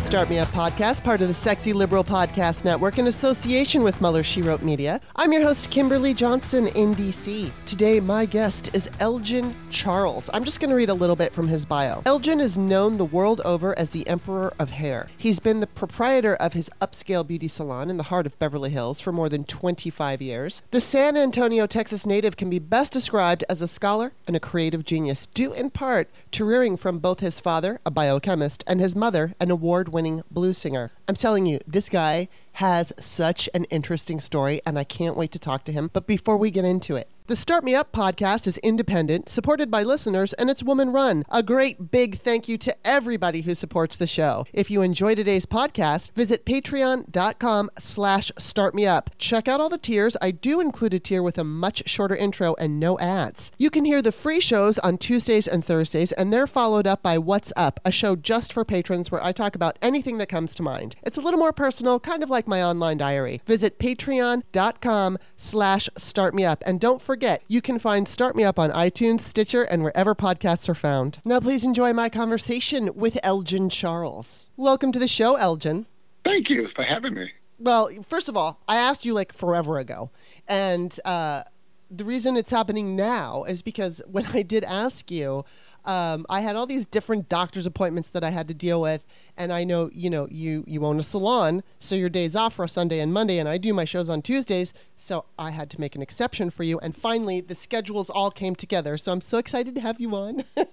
the Start Me Up podcast, part of the Sexy Liberal Podcast Network in association with Mueller She Wrote Media. I'm your host, Kimberly Johnson in DC. Today, my guest is Elgin Charles. I'm just going to read a little bit from his bio. Elgin is known the world over as the Emperor of Hair. He's been the proprietor of his upscale beauty salon in the heart of Beverly Hills for more than 25 years. The San Antonio, Texas native can be best described as a scholar and a creative genius, due in part to rearing from both his father, a biochemist, and his mother, an award winning blues singer. I'm telling you, this guy has such an interesting story, and I can't wait to talk to him. But before we get into it, the Start Me Up podcast is independent, supported by listeners, and it's woman run. A great big thank you to everybody who supports the show. If you enjoy today's podcast, visit patreon.com slash startmeup. Check out all the tiers. I do include a tier with a much shorter intro and no ads. You can hear the free shows on Tuesdays and Thursdays, and they're followed up by What's Up, a show just for patrons where I talk about anything that comes to mind. It's a little more personal, kind of like my online diary. Visit patreon.com slash startmeup. And don't forget, you can find Start Me Up on iTunes, Stitcher, and wherever podcasts are found. Now, please enjoy my conversation with Elgin Charles. Welcome to the show, Elgin. Thank you for having me. Well, first of all, I asked you like forever ago. And uh, the reason it's happening now is because when I did ask you, um, I had all these different doctor's appointments that I had to deal with, and I know you know you you own a salon, so your days off are Sunday and Monday, and I do my shows on Tuesdays, so I had to make an exception for you. And finally, the schedules all came together, so I'm so excited to have you on.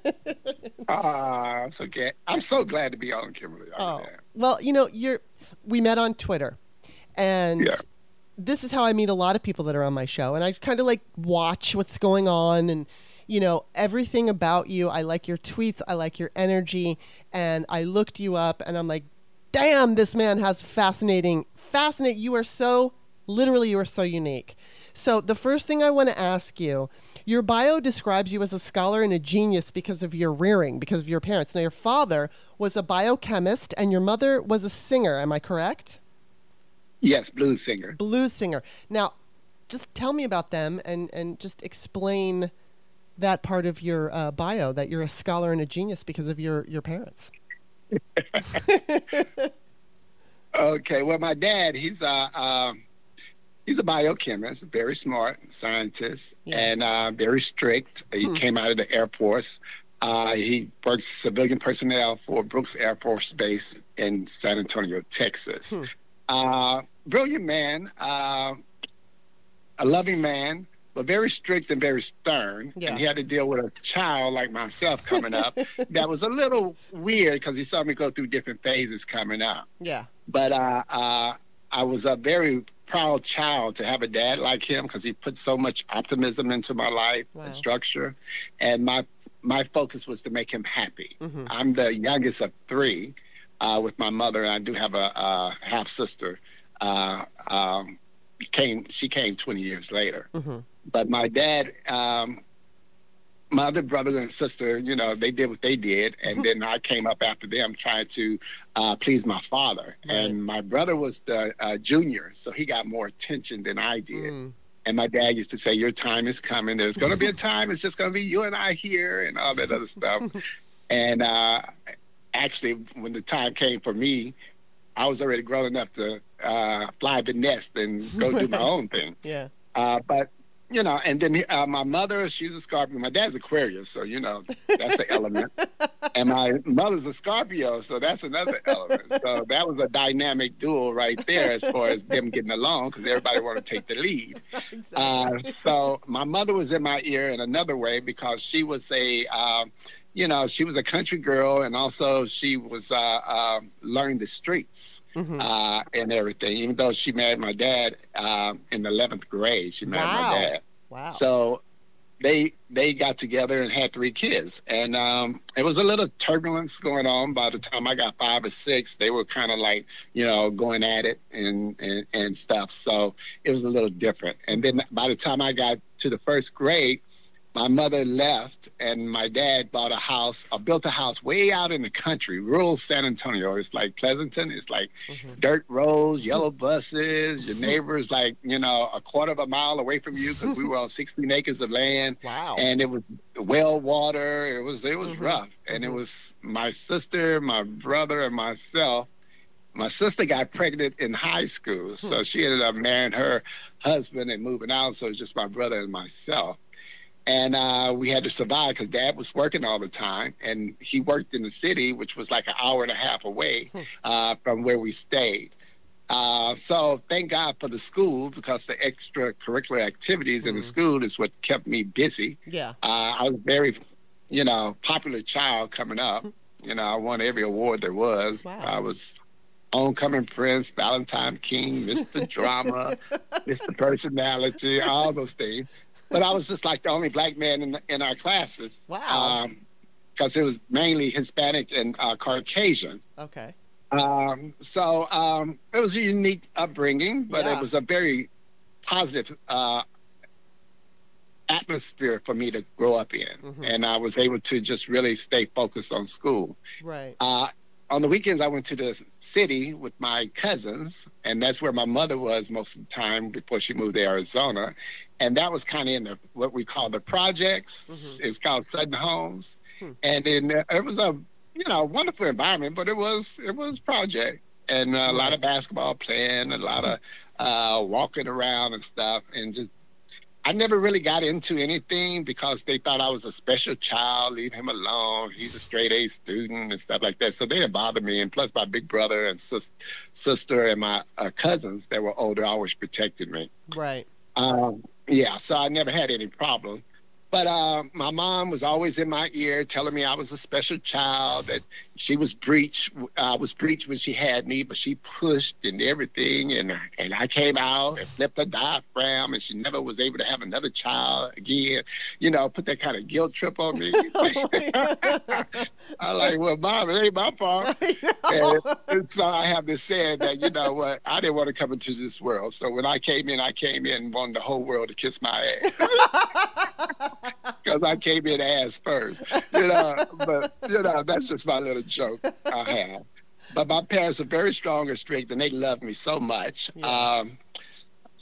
Ah, I'm so glad. I'm so glad to be on, Kimberly. Oh, well, you know you're. We met on Twitter, and. Yeah. This is how I meet a lot of people that are on my show, and I kind of like watch what's going on and you know, everything about you. I like your tweets, I like your energy, and I looked you up and I'm like, damn, this man has fascinating, fascinating. You are so, literally, you are so unique. So, the first thing I want to ask you your bio describes you as a scholar and a genius because of your rearing, because of your parents. Now, your father was a biochemist and your mother was a singer. Am I correct? Yes, blues singer. Blues singer. Now, just tell me about them and, and just explain that part of your uh, bio that you're a scholar and a genius because of your your parents. okay, well, my dad, he's a um, he's a biochemist, very smart scientist, Yeah. and uh, very strict. He Hmm. came out of the Air Force. Uh, he works civilian personnel for Brooks Air Force Base in San Antonio, Texas. Hmm. Uh, brilliant man, uh, a loving man, but very strict and very stern. Yeah. And he had to deal with a child like myself coming up that was a little weird because he saw me go through different phases coming up. Yeah. But uh, uh, I was a very proud child to have a dad like him because he put so much optimism into my life Wow. and structure. And my my focus was to make him happy. hmm I'm the youngest of three uh, with my mother. and I do have a, a half sister. Uh, um, came she came 20 years later hmm but my dad um my other brother and sister you know they did what they did and then i came up after them trying to uh, please my father. Right. and my brother was the uh, junior so he got more attention than i did. Mm. and my dad used to say your time is coming. There's going to be a time. It's just going to be you and i here and all that other stuff. And uh actually when the time came for me i was already grown enough to uh, fly the nest and go do my own thing. Yeah. uh, but you know, and then uh, my mother, she's a Scorpio. My dad's Aquarius, so you know that's an element. And my mother's a Scorpio, so that's another element. So that was a dynamic duel right there as far as them getting along, because everybody wanted to take the lead. exactly. Uh, so my mother was in my ear in another way because she was a, um, you know, she was a country girl, and also she was uh, um learning the streets Mhm. uh, and everything. Even though she married my dad um, in the eleventh grade, she married Wow. my dad. wow. So they they got together and had three kids, and um, it was a little turbulence going on. By the time I got five or six, they were kind of like you know going at it and, and and stuff. So it was a little different. And then by the time I got to the first grade, my mother left and my dad bought a house or built a house way out in the country, rural San Antonio. It's like Pleasanton. It's like Mhm. dirt roads, yellow buses. Your neighbors like you know a quarter of a mile away from you because we were on 16 acres of land, Wow. and it was well water. It was it was Mhm. rough, and it Mhm. was my sister, my brother, and myself my sister got pregnant in high school, so she ended up marrying her husband and moving out. So it was just my brother and myself. And uh, we had to survive because dad was working all the time. And he worked in the city, which was like an hour and a half away uh, from where we stayed. Uh, so thank God for the school because the extracurricular activities in the school is what kept me busy. Yeah. Uh, I was a very, you know, popular child coming up. You know, I won every award there was. Wow. I was Homecoming Prince, Valentine King, Mr. Drama, Mr. Personality, all those things. But I was just like the only black man in, in our classes. Wow. Because it was mainly Hispanic and uh, Caucasian. Okay. Um, so um, it was a unique upbringing, but Yeah. it was a very positive uh, atmosphere for me to grow up in. Mhm. And I was able to just really stay focused on school. Right. Uh, on the weekends, I went to the city with my cousins, and that's where my mother was most of the time before she moved to Arizona. And that was kind of in the, what we call the projects. Mhm. It's called Sutton Homes, Hmm. and then uh, it was a you know wonderful environment, but it was it was project and a lot of basketball playing, a lot of uh, walking around and stuff, and just I never really got into anything because they thought I was a special child. Leave him alone. He's a straight A student and stuff like that. So they didn't bother me. And plus, my big brother and sis- sister and my uh, cousins that were older always protected me. Right. Um, yeah, so I never had any problem. But uh, my mom was always in my ear telling me I was a special child, that she was breech. I was breech when she had me, but she pushed and everything. And, and I came out and flipped her diaphragm, and she never was able to have another child again. You know, put that kind of guilt trip on me. I like, well, mom, it ain't my fault. And, and so I have this saying that, you know what, I didn't want to come into this world. So when I came in, I came in wanting the whole world to kiss my ass. Because I came in ass first. You know, but, you know, that's just my little joke I have. But my parents are very strong and strict, and they love me so much. Yeah. Um,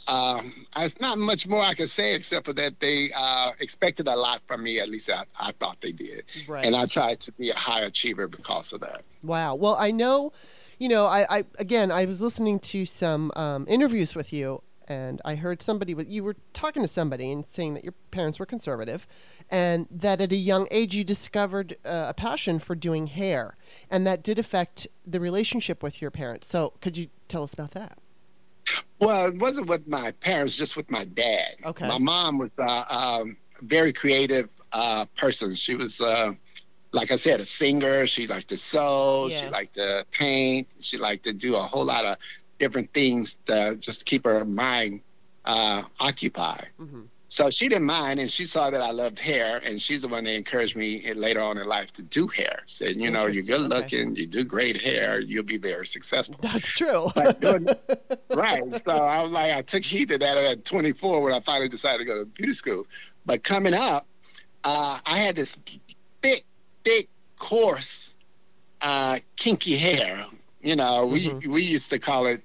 um, there's not much more I can say except for that they uh, expected a lot from me. At least I, I thought they did, right. and I tried to be a high achiever because of that. Wow. Well, I know, you know, I, I again, I was listening to some um, interviews with you, and I heard somebody you were talking to somebody and saying that your parents were conservative, and that at a young age you discovered uh, a passion for doing hair, and that did affect the relationship with your parents. So, could you tell us about that? Well, it wasn't with my parents, just with my dad. Okay. My mom was uh, um, a very creative uh, person. She was, uh, like I said, a singer. She liked to sew. Yeah. She liked to paint. She liked to do a whole lot of different things to just keep her mind uh, occupied. hmm So she didn't mind, and she saw that I loved hair, and she's the one that encouraged me later on in life to do hair. Said, you know, you're good okay. looking, you do great hair, you'll be very successful. That's true. Doing, right. So I was like, I took heed to that at 24 when I finally decided to go to beauty school. But coming up, uh, I had this thick, thick, coarse, uh, kinky hair. You know, we we used to call it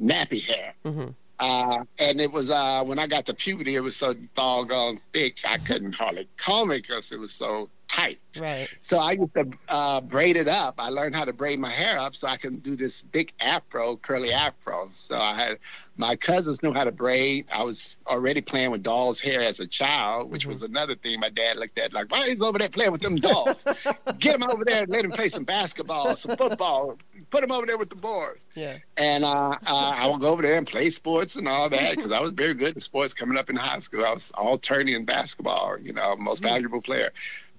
nappy hair. hmm Uh, and it was uh, when I got to puberty, it was so doggone thick, I couldn't hardly comb it because it was so tight. Right. So I used to uh, braid it up. I learned how to braid my hair up so I can do this big afro, curly afro. So I had my cousins knew how to braid. I was already playing with dolls' hair as a child, which Mhm. was another thing my dad looked at like, why is he over there playing with them dolls? Get him over there and let him play some basketball, some football. Put him over there with the boys. Yeah. And uh, uh, I would go over there and play sports and all that because I was very good in sports coming up in high school. I was all tourney in basketball, you know, most valuable player.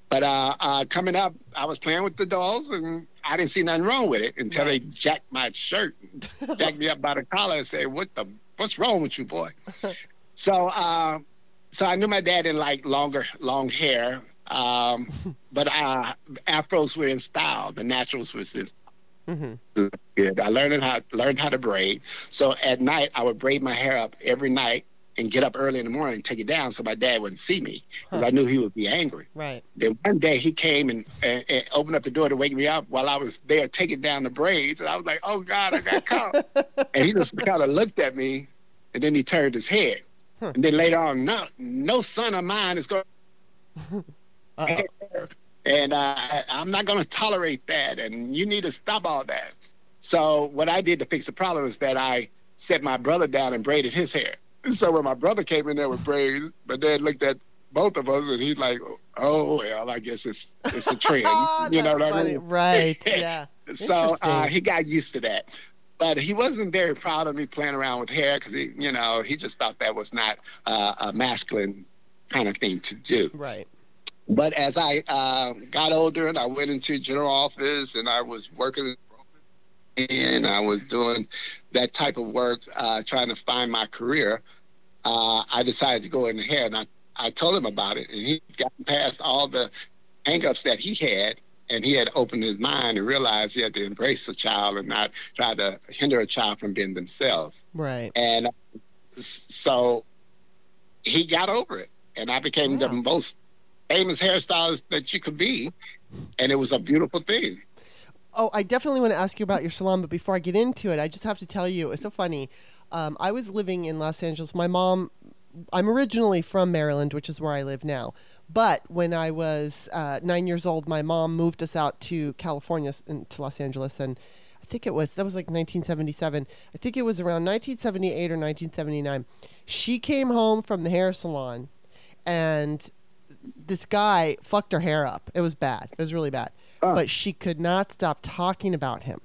But uh, uh, coming up, I was playing with the dolls and I didn't see nothing wrong with it until they jacked my shirt, jacked me up by the collar and said, "What the? What's wrong with you, boy?" so, uh, so I knew my dad didn't like longer, long hair. Um, but uh, afros were in style. The naturals was in hmm good. I learned how learned how to braid. So at night, I would braid my hair up every night and get up early in the morning and take it down so my dad wouldn't see me because Huh. I knew he would be angry. Right. Then one day he came and, and, and opened up the door to wake me up while I was there taking down the braids, and I was like, "Oh God, I got caught!" and he just kind of looked at me, and then he turned his head. Huh. And then later on, no, no son of mine is going. And uh, I'm not going to tolerate that, and you need to stop all that. So what I did to fix the problem is that I set my brother down and braided his hair. So when my brother came in there with braids, my dad looked at both of us and he's like, "Oh well, I guess it's it's a trend." you know what funny. I mean? Right. Yeah. so uh, he got used to that. But he wasn't very proud of me playing around with hair because he, you know, he just thought that was not uh, a masculine kind of thing to do. Right. But as I uh, got older and I went into general office and I was working and I was doing that type of work, uh, trying to find my career, uh, I decided to go into hair. And I, I told him about it. And he got past all the hangups that he had. And he had opened his mind and realized he had to embrace a child and not try to hinder a child from being themselves. Right. And so he got over it. And I became the most famous hairstylist that you could be. And it was a beautiful thing. Oh, I definitely want to ask you about your salon, but before I get into it, I just have to tell you, it's so funny. Um, I was living in Los Angeles. My mom, I'm originally from Maryland, which is where I live now. But when I was uh, nine years old, my mom moved us out to California, to Los Angeles, and I think it was that was like 1977. I think it was around 1978 or 1979. She came home from the hair salon, and this guy fucked her hair up. It was bad. It was really bad. But she could not stop talking about him.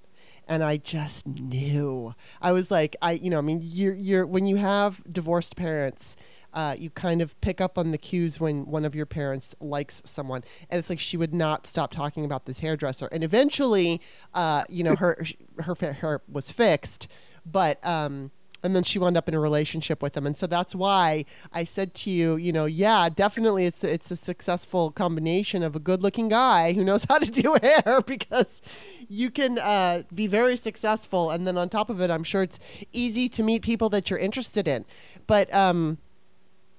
And I just knew. I was like, I, you know, I mean, you're, you're, when you have divorced parents, uh, you kind of pick up on the cues when one of your parents likes someone. And it's like she would not stop talking about this hairdresser. And eventually, uh, you know, her, her, her hair was fixed. But, um, and then she wound up in a relationship with him and so that's why i said to you you know yeah definitely it's it's a successful combination of a good looking guy who knows how to do hair because you can uh, be very successful and then on top of it i'm sure it's easy to meet people that you're interested in but um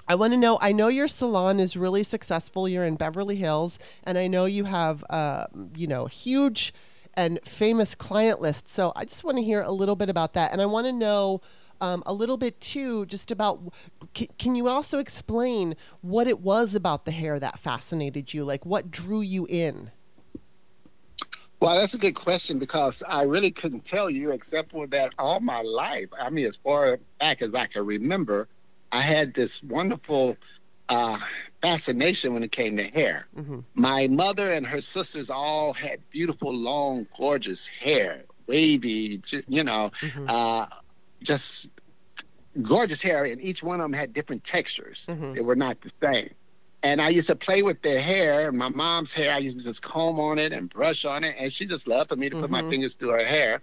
I want to know. I know your salon is really successful. You're in Beverly Hills, and I know you have, uh, you know, huge and famous client list. So I just want to hear a little bit about that, and I want to know um, a little bit too, just about. Can, can you also explain what it was about the hair that fascinated you? Like, what drew you in? Well, that's a good question because I really couldn't tell you except for that all my life. I mean, as far back as I can remember, I had this wonderful uh, fascination when it came to hair. Mhm. My mother and her sisters all had beautiful, long, gorgeous hair, wavy, you know, Mhm. uh, just gorgeous hair, and each one of them had different textures. Mhm. They were not the same. And I used to play with their hair. My mom's hair, I used to just comb on it and brush on it, and she just loved for me to put my Mhm. fingers through her hair.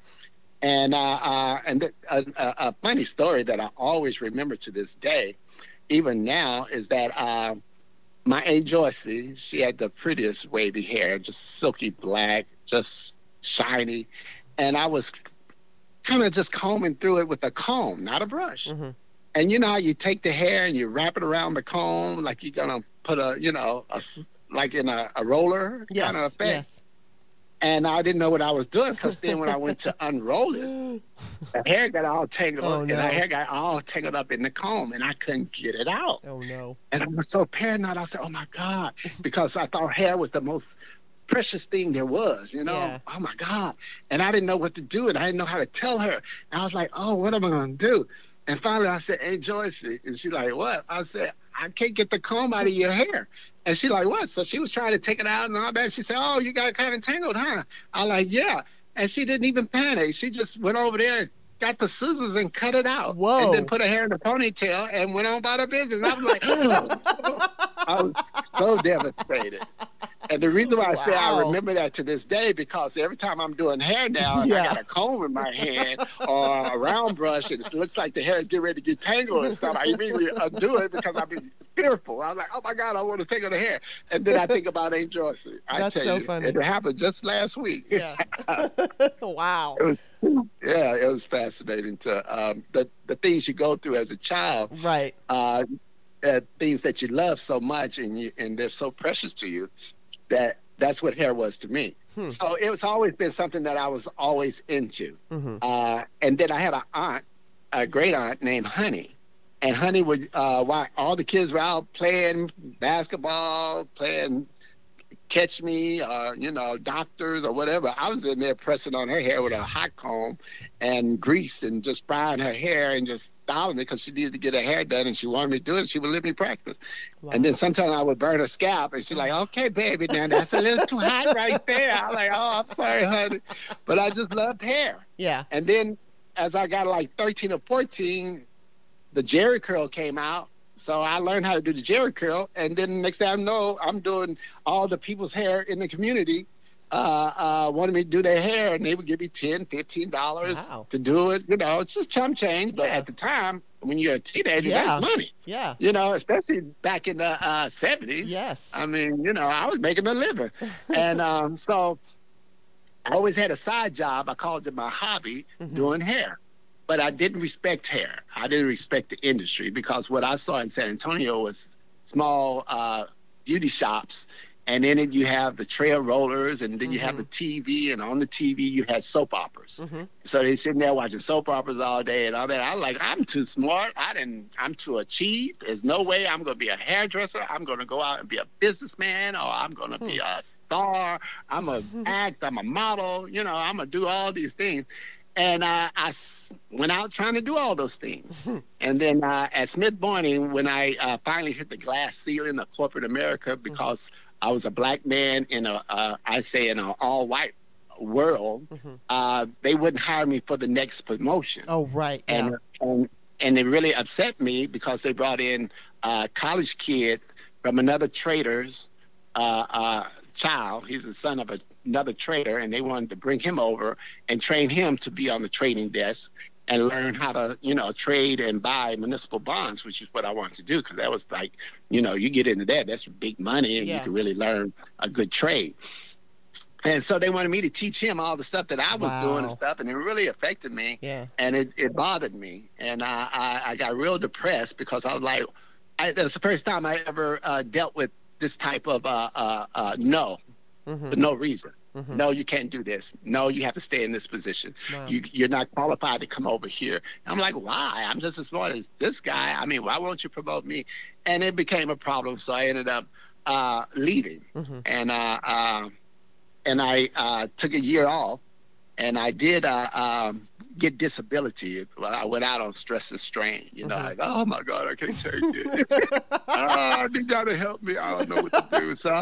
And uh, uh, and th- a, a, a funny story that I always remember to this day, even now, is that uh, my Aunt Joycey, she had the prettiest wavy hair, just silky black, just shiny, and I was kind of just combing through it with a comb, not a brush. Mhm. And you know how you take the hair and you wrap it around the comb like you're gonna put a, you know, a, like in a, a roller Yes. kind of effect. yes. And I didn't know what I was doing because then when I went to unroll it, the hair got all tangled Oh, and no. the hair got all tangled up in the comb and I couldn't get it out. Oh no. And I was so paranoid. I said, "Oh my God," because I thought hair was the most precious thing there was. You know, Yeah. oh my God. And I didn't know what to do, and I didn't know how to tell her. And I was like, "Oh, what am I gonna do?" And finally, I said, "Hey, Joyce," and she like, "What?" I said, "I can't get the comb out of your hair." And she like, "What?" So she was trying to take it out and all that. She said, "Oh, you got it kind of tangled, huh?" I like, "Yeah." And she didn't even panic. She just went over there. and Got the scissors and cut it out, Whoa. and then put her hair in a ponytail and went on about her business. I was like, I was so devastated. And the reason why I say I remember that to this day because every time I'm doing hair now and Yeah. I got a comb in my hand or a round brush and it looks like the hair is getting ready to get tangled and stuff, I immediately undo it because I've been fearful. I'm like, oh my God, I want to take out the hair. And then I think about Aunt Joyce. I That's tell so you, funny. It happened just last week. Yeah. wow. It was, yeah, it was fascinating to um, the the things you go through as a child Right. uh, uh, things that you love so much and you and they're so precious to you that that's what hair was to me. Hmm. So it was always been something that I was always into. hmm Uh, and then I had an aunt, a great aunt named Honey. And Honey would, uh, while all the kids were out playing basketball, playing catch me, uh, you know, doctors or whatever. I was in there pressing on her hair with a hot comb and grease and just frying her hair and just styling it because she needed to get her hair done and she wanted me to do it. She would let me practice. Wow. And then sometimes I would burn her scalp and she's like, okay, baby, now that's a little too hot right there. I'm like, oh, I'm sorry, honey. But I just loved hair. Yeah. And then as I got like 13 or 14, the Jheri curl came out so I learned how to do the Jheri curl, and then next thing I know, I'm doing all the people's hair in the community. Uh, uh, wanted me to do their hair, and they would give me 10 15 dollars wow. to do it. You know, it's just chum change, but yeah. at the time, when you're a teenager, yeah. that's money. Yeah. You know, especially back in the uh, 70s. Yes. I mean, you know, I was making a living, and um, so I always had a side job. I called it my hobby, mm-hmm. doing hair but I didn't respect hair. I didn't respect the industry because what I saw in San Antonio was small uh, beauty shops. And then it, you have the trail rollers, and then mm-hmm. you have the mm-hmm. TV, and on the TV you had soap operas. Mm-hmm. So they sitting there watching soap operas all day and all that. I'm like, I'm too smart. I didn't. I'm too achieved. There's no way I'm going to be a hairdresser. I'm going to go out and be a businessman, or I'm going to mm-hmm. be hmm. a star. I'm a act. I'm a model. You know, I'm gonna do all these things. And uh, I went out trying to do all those things. and then uh, at Smith Barney, when I uh, finally hit the glass ceiling of corporate America, mm-hmm. because mm-hmm. I was a black man in a, uh, I say, in an all white world, mm-hmm. Uh, they wouldn't hire me for the next promotion. Oh, right. And, yeah. and, and it really upset me because they brought in a college kid from another trader's uh, uh, child. He's the son of a, another trader, and they wanted to bring him over and train him to be on the trading desk and learn how to, you know, trade and buy municipal bonds, which is what I wanted to do because that was like, you know, you get into that, that's big money, and yeah. you can really learn a good trade. And so they wanted me to teach him all the stuff that I was wow. doing and stuff, and it really affected me. Yeah. And it, it bothered me, and I, I, I got real depressed because I was like, I, that was the first time I ever uh, dealt with this type of uh, uh, uh, no mm-hmm. for no reason. Mm-hmm. No, you can't do this. No, you have to stay in this position. Wow. You, you're not qualified to come over here. I'm like, why? I'm just as smart as this guy. I mean, why won't you promote me? And it became a problem. So I ended up uh, leaving, mm-hmm. and uh, uh, and I uh, took a year off, and I did uh, um, get disability. I went out on stress and strain. You know, mm-hmm. like, oh my God, I can't take it. uh, you gotta help me. I don't know what to do. So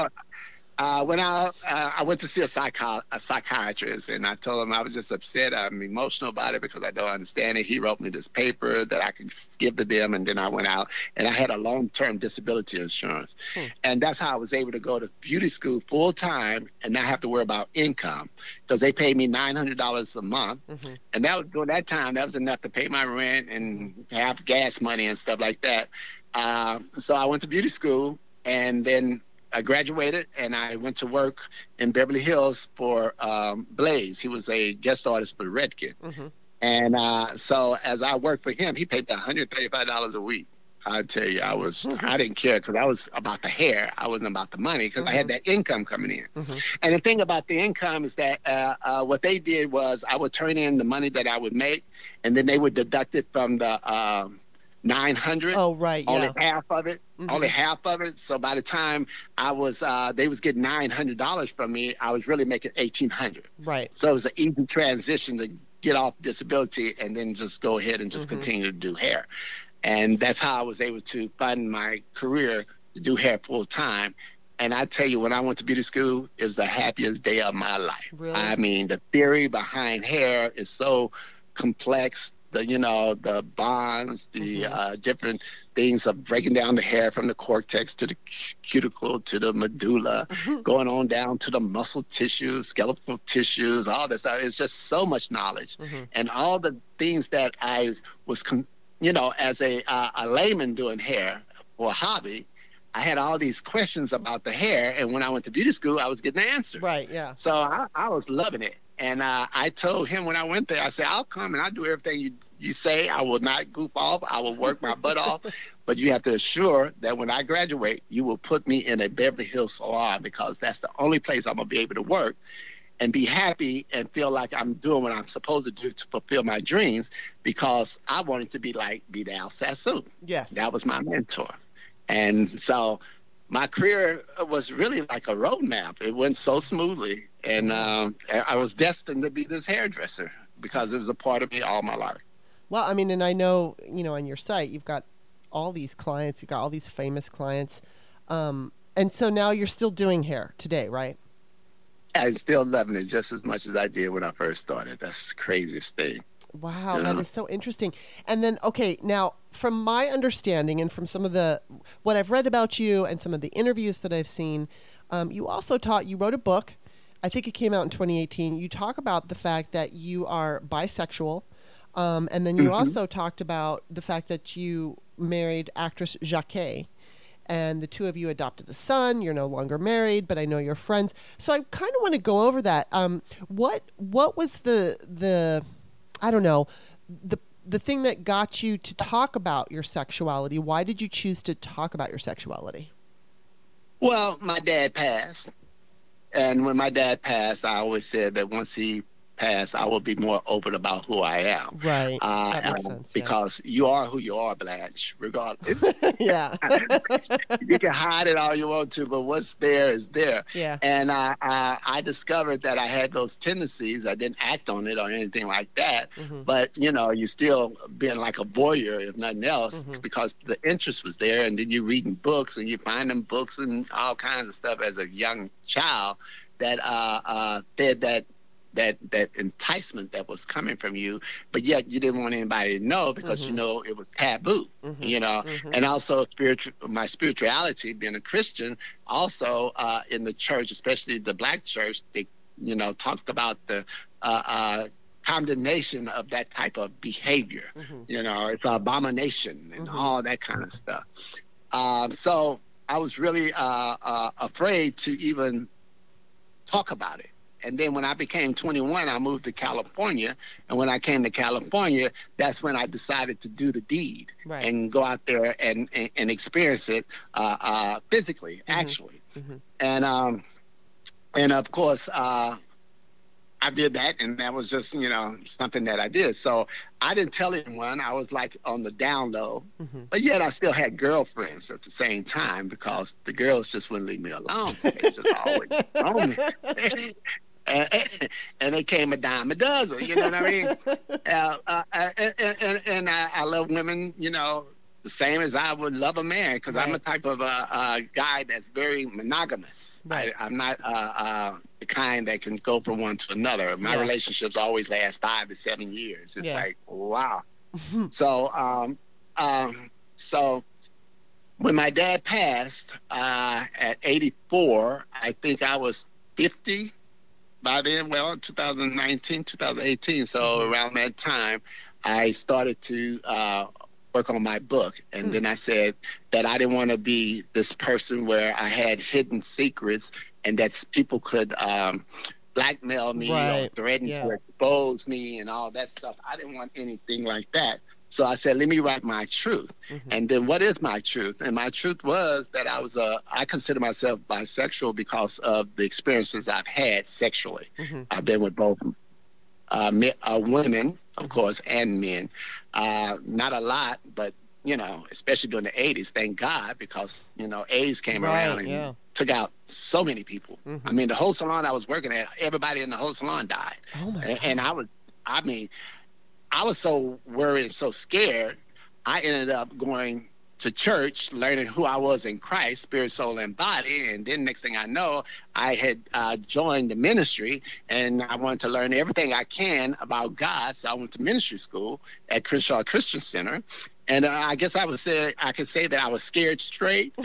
uh, when I uh, I went to see a, psycho- a psychiatrist and I told him I was just upset. I'm emotional about it because I don't understand it. He wrote me this paper that I could give to them, and then I went out and I had a long-term disability insurance, hmm. and that's how I was able to go to beauty school full time and not have to worry about income because they paid me nine hundred dollars a month, mm-hmm. and that was during that time that was enough to pay my rent and have gas money and stuff like that. Uh, so I went to beauty school and then I graduated and I went to work in Beverly Hills for um, Blaze. He was a guest artist for Redken. Mm-hmm. And uh, so as I worked for him, he paid me $135 a week. I tell you, I was mm-hmm. I didn't care because I was about the hair. I wasn't about the money because mm-hmm. I had mm-hmm. that income coming in. Mm-hmm. And the thing about the income is that uh, uh, what they did was I would turn in the money that I would make, and then they would deduct it from the um, 900 oh right only yeah. half of it mm-hmm. only half of it so by the time i was uh they was getting 900 dollars from me i was really making 1800 right so it was an easy transition to get off disability and then just go ahead and just mm-hmm. continue to do hair and that's how i was able to fund my career to do hair full time and I tell you, when I went to beauty school, it was the happiest day of my life. Really? I mean, the theory behind hair is so complex the you know the bonds, the mm-hmm. uh, different things of breaking down the hair from the cortex to the cuticle to the medulla, mm-hmm. going on down to the muscle tissues, skeletal tissues, all this stuff. It's just so much knowledge, mm-hmm. and all the things that I was, con- you know, as a uh, a layman doing hair for a hobby. I had all these questions about the hair, and when I went to beauty school, I was getting the answers. Right. Yeah. So I, I was loving it. And uh, I told him when I went there, I said, I'll come and I'll do everything you, you say. I will not goof off. I will work my butt off. But you have to assure that when I graduate, you will put me in a Beverly Hills salon because that's the only place I'm going to be able to work and be happy and feel like I'm doing what I'm supposed to do to fulfill my dreams because I wanted to be like Vidal Sassoon. Yes. That was my mentor. And so my career was really like a roadmap. It went so smoothly, and um, I was destined to be this hairdresser because it was a part of me all my life. Well, I mean, and I know you know on your site you've got all these clients, you've got all these famous clients, um, and so now you're still doing hair today, right? I'm still loving it just as much as I did when I first started. That's the craziest thing. Wow, that is so interesting. And then, okay, now from my understanding and from some of the what I've read about you and some of the interviews that I've seen, um, you also taught. You wrote a book. I think it came out in 2018. You talk about the fact that you are bisexual, um, and then you mm-hmm. also talked about the fact that you married actress Jackée and the two of you adopted a son. You're no longer married, but I know you're friends. So I kind of want to go over that. Um, what what was the the I don't know, the the thing that got you to talk about your sexuality. Why did you choose to talk about your sexuality? Well, my dad passed. And when my dad passed, I always said that once he past, I will be more open about who I am. Right. Uh, makes sense, because yeah. you are who you are, Blanche, regardless. yeah. you can hide it all you want to, but what's there is there. Yeah. And I, I, I discovered that I had those tendencies. I didn't act on it or anything like that. Mm-hmm. But, you know, you're still being like a voyeur, if nothing else, mm-hmm. because the interest was there. And then you're reading books and you find them books and all kinds of stuff as a young child that uh, uh, fed that that that enticement that was coming from you, but yet you didn't want anybody to know because mm-hmm. you know it was taboo, mm-hmm. you know. Mm-hmm. And also spiritual, my spirituality, being a Christian, also uh, in the church, especially the black church, they you know talked about the uh, uh, condemnation of that type of behavior. Mm-hmm. You know, it's an abomination and mm-hmm. all that kind of stuff. Um, so I was really uh, uh, afraid to even talk about it. And then when I became 21, I moved to California. And when I came to California, that's when I decided to do the deed right. and go out there and, and, and experience it uh, uh, physically, mm-hmm. actually. Mm-hmm. And um, and of course, uh, I did that, and that was just you know something that I did. So I didn't tell anyone. I was like on the down low, mm-hmm. but yet I still had girlfriends at the same time because the girls just wouldn't leave me alone. They just always on me. and, and it came a dime a dozen. You know what I mean? uh, uh, and and, and I, I, love women, you know, the same as I would love a man because right. I'm a type of a, uh, guy that's very monogamous. Right. I, am not uh, uh, the kind that can go from one to another. My yeah. relationships always last five to seven years. It's yeah. like wow. so um, um, so when my dad passed uh, at 84, I think I was 50 by then, well, 2019, 2018. So mm-hmm. around that time, I started to uh, work on my book. And mm-hmm. then I said that I didn't want to be this person where I had hidden secrets and that people could um, blackmail me right. or threaten yeah. to expose me and all that stuff. I didn't want anything like that. So I said, let me write my truth. Mm-hmm. And then what is my truth? And my truth was that I was a, I consider myself bisexual because of the experiences I've had sexually. Mm-hmm. I've been with both uh, men, uh, women, of mm-hmm. course, and men. Uh, not a lot, but you know, especially during the 80s, thank God, because, you know, AIDS came right, around and yeah. took out so many people. Mm-hmm. I mean, the whole salon I was working at, everybody in the whole salon died. Oh my and, and I was, I mean, I was so worried, so scared, I ended up going to church, learning who I was in Christ, spirit, soul, and body. And then next thing I know, I had uh, joined the ministry and I wanted to learn everything I can about God. So I went to ministry school at Crenshaw Christian Center. And uh, I guess I would say I could say that I was scared straight.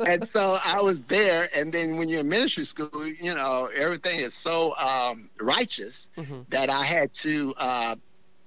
and so I was there. And then when you're in ministry school, you know, everything is so um, righteous mm-hmm. that I had to uh,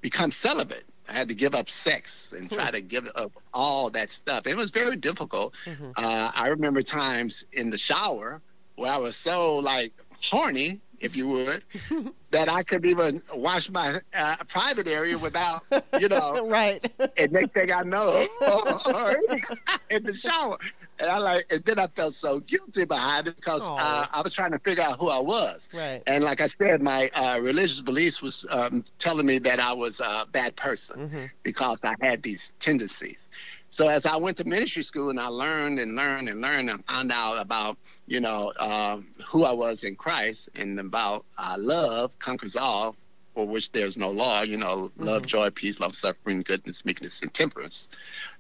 become celibate. I had to give up sex and try to give up all that stuff. It was very difficult. Mm-hmm. Uh, I remember times in the shower where I was so like horny if you would, that I couldn't even wash my uh, private area without, you know. right. And next thing I know, in the shower. And I like, and then I felt so guilty behind it because uh, I was trying to figure out who I was. Right. And like I said, my uh, religious beliefs was um, telling me that I was a bad person mm-hmm. because I had these tendencies. So as I went to ministry school and I learned and learned and learned and found out about, you know, uh, who I was in Christ and about uh, love conquers all, for which there's no law, you know, mm-hmm. love, joy, peace, love, suffering, goodness, meekness, and temperance,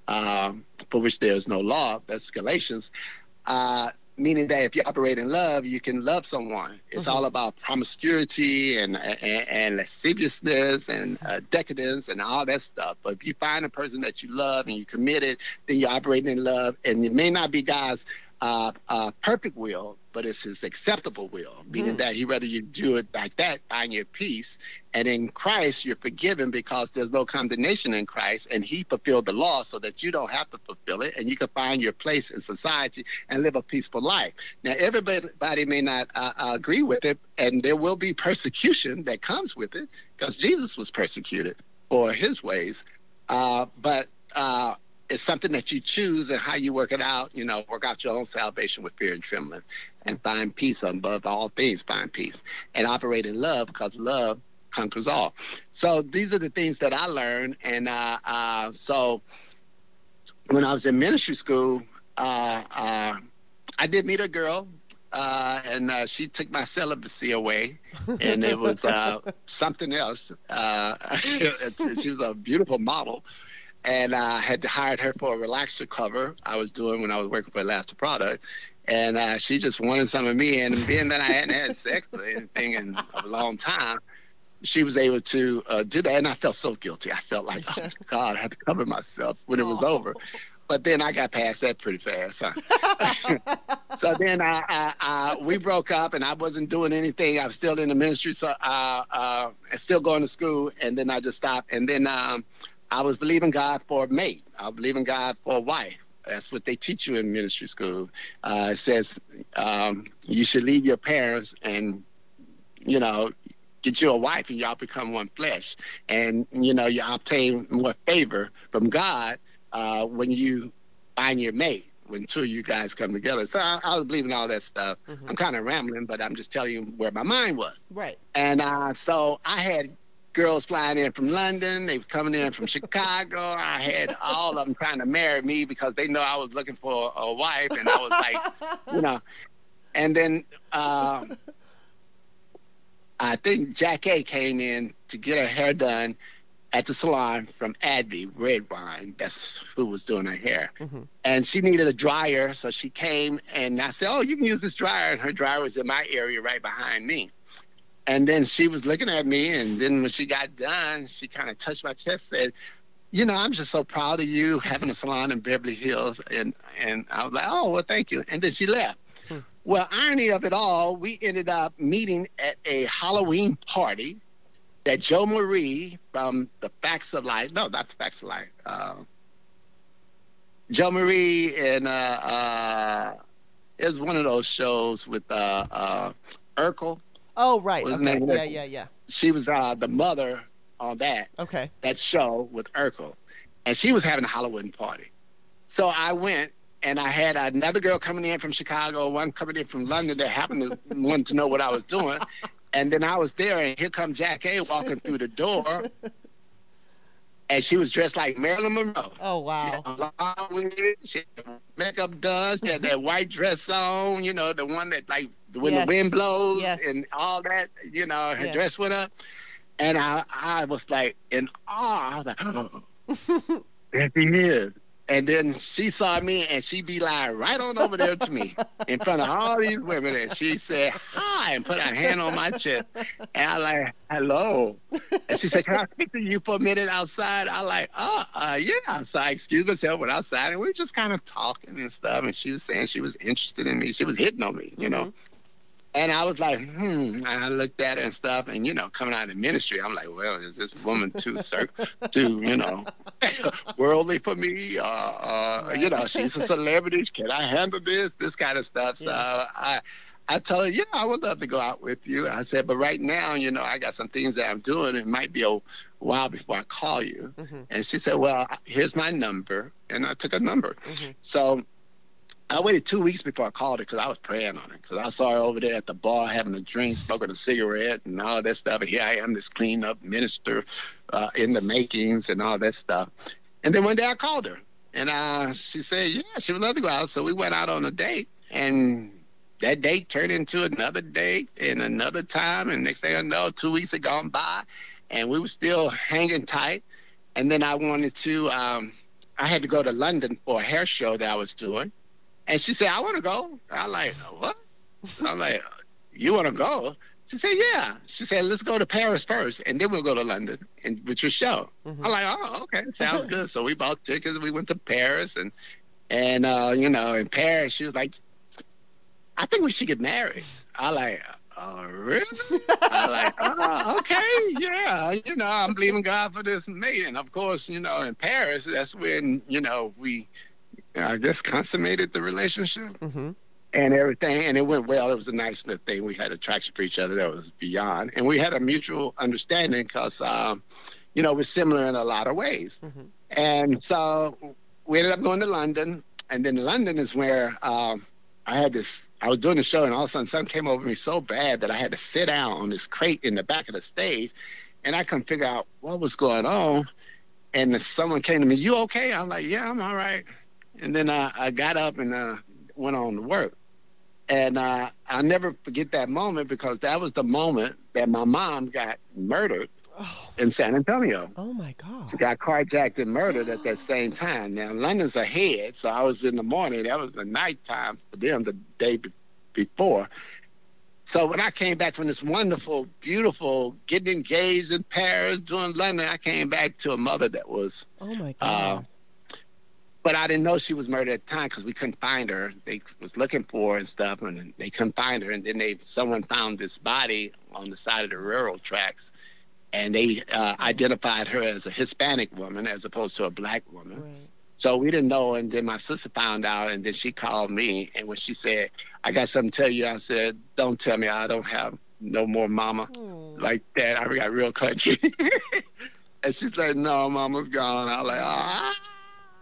um, for which there's no law. That's Galatians. Uh, meaning that if you operate in love, you can love someone. It's mm-hmm. all about promiscuity and and, and lasciviousness and uh, decadence and all that stuff. But if you find a person that you love and you committed, then you're operating in love. And it may not be God's uh, uh, perfect will, but it's his acceptable will, meaning mm. that he rather you do it like that, find your peace. And in Christ, you're forgiven because there's no condemnation in Christ, and he fulfilled the law so that you don't have to fulfill it, and you can find your place in society and live a peaceful life. Now, everybody may not uh, uh agree with it, and there will be persecution that comes with it, because Jesus was persecuted for his ways. Uh, but uh, it's something that you choose and how you work it out. You know, work out your own salvation with fear and trembling, and find peace above all things. Find peace and operate in love because love conquers all. So these are the things that I learned, and uh, uh, so when I was in ministry school, uh, uh I did meet a girl. Uh, and uh, she took my celibacy away, and it was something else. she was a beautiful model, and I had hired her for a relaxer cover I was doing when I was working for Elastic Product. And uh, she just wanted some of me. And being that I hadn't had sex or anything in a long time, she was able to uh, do that. And I felt so guilty. I felt like, oh, God, I had to cover myself when it was over. But then I got past that pretty fast. Huh? so then I, I, I, we broke up, and I wasn't doing anything. I was still in the ministry, so uh, uh, still going to school. And then I just stopped. And then um, I was believing God for a mate. I was believing God for a wife. That's what they teach you in ministry school. Uh, it says um, you should leave your parents and, you know, get you a wife and y'all become one flesh. And, you know, you obtain more favor from God uh, when you find your mate, when two of you guys come together. So I, I was believing all that stuff. Mm-hmm. I'm kind of rambling, but I'm just telling you where my mind was. Right. And uh, so I had girls flying in from London. They were coming in from Chicago. I had all of them trying to marry me because they know I was looking for a wife, and I was like, you know. And then uh, I think Jackée came in to get her hair done at the salon from Adby Red Wine. That's who was doing her hair. Mm-hmm. And she needed a dryer, so she came and I said, "Oh, you can use this dryer." And her dryer was in my area, right behind me. And then she was looking at me, and then when she got done, she kind of touched my chest, said, "You know, I'm just so proud of you having a salon in Beverly Hills." And and I was like, "Oh, well, thank you." And then she left. Hmm. Well, irony of it all, we ended up meeting at a Halloween party that Jo Marie from the Facts of Life, no, not the Facts of Life, uh, Jo Marie and uh, uh, it was one of those shows with uh, uh, Urkel Oh, right. Okay. Yeah, yeah, yeah. She was uh, the mother on that. Okay. That show with Urkel, and she was having a Halloween party. So I went, and I had another girl coming in from Chicago, one coming in from London that happened to want to know what I was doing, and then I was there, and here come Jackée walking through the door. And she was dressed like Marilyn Monroe. Oh wow! She had makeup done. She had that white dress on. You know, the one that like when yes. the wind blows yes. and all that, you know, her yes. dress went up. And I, I was like in awe. I was like, oh, there she is. And then she saw me and she be like right on over there to me in front of all these women. And she said, hi, and put her hand on my chest. And I like, hello. And she said, can I speak to you for a minute outside? I like, oh, uh, yeah. So I excused myself, went outside and we were just kind of talking and stuff. And she was saying she was interested in me. She was hitting on me, you know. And I was like, hmm. I looked at her and stuff, and you know, coming out of ministry, I'm like, well, is this woman too, cir- too, you know, worldly for me? Uh, uh, you know, she's a celebrity. Can I handle this? This kind of stuff. So I, I tell her, yeah, I would love to go out with you. I said, but right now, you know, I got some things that I'm doing. It might be a while before I call you. Mm-hmm. And she said, well, here's my number, and I took a number. Mm-hmm. So I waited two weeks before I called her because I was praying on it. Because I saw her over there at the bar having a drink, smoking a cigarette, and all that stuff. And here I am, this clean up minister uh, in the makings and all that stuff. And then one day I called her. And uh, she said, yeah, she would love to go out. So we went out on a date, and that date turned into another date and another time. And next thing I know, two weeks had gone by, and we were still hanging tight. And then I wanted to, um, I had to go to London for a hair show that I was doing. And she said, I want to go. I'm like, what? I'm like, you want to go? She said, yeah. She said, let's go to Paris first, and then we'll go to London and with your show. Mm-hmm. I'm like, oh, okay, sounds good. So we bought tickets. We went to Paris, and and uh, you know, in Paris, she was like, I think we should get married. I like, oh, really? I like, oh, okay, yeah. You know, I'm believing God for this meeting. Of course, you know, in Paris, that's when you know we, I guess, consummated the relationship. Mm-hmm and everything, and it went well. It was a nice thing. We had attraction for each other that was beyond, and we had a mutual understanding because, um, you know, we're similar in a lot of ways. Mm-hmm. And so we ended up going to London, and then London is where um, I had this. I was doing the show, and all of a sudden, something came over me so bad that I had to sit down on this crate in the back of the stage, and I couldn't figure out what was going on. And someone came to me, "You okay?" I'm like, "Yeah, I'm all right." And then uh, I got up and uh, went on to work. And uh, I'll never forget that moment because that was the moment that my mom got murdered oh. in San Antonio. Oh my God. She got carjacked and murdered at that same time. Now, London's ahead, so I was in the morning. That was the nighttime for them the day be- before. So when I came back from this wonderful, beautiful, getting engaged in Paris, doing London, I came back to a mother that was. Oh my God. Uh, but I didn't know she was murdered at the time because we couldn't find her. They was looking for her and stuff, and they couldn't find her. And then they someone found this body on the side of the railroad tracks, and they uh, identified her as a Hispanic woman as opposed to a black woman. Right. So we didn't know. And then my sister found out, and then she called me. And when she said, "I got something to tell you," I said, "Don't tell me. I don't have no more mama mm. like that. I got real country." and she's like, "No, mama's gone." I was like, "Ah." Oh,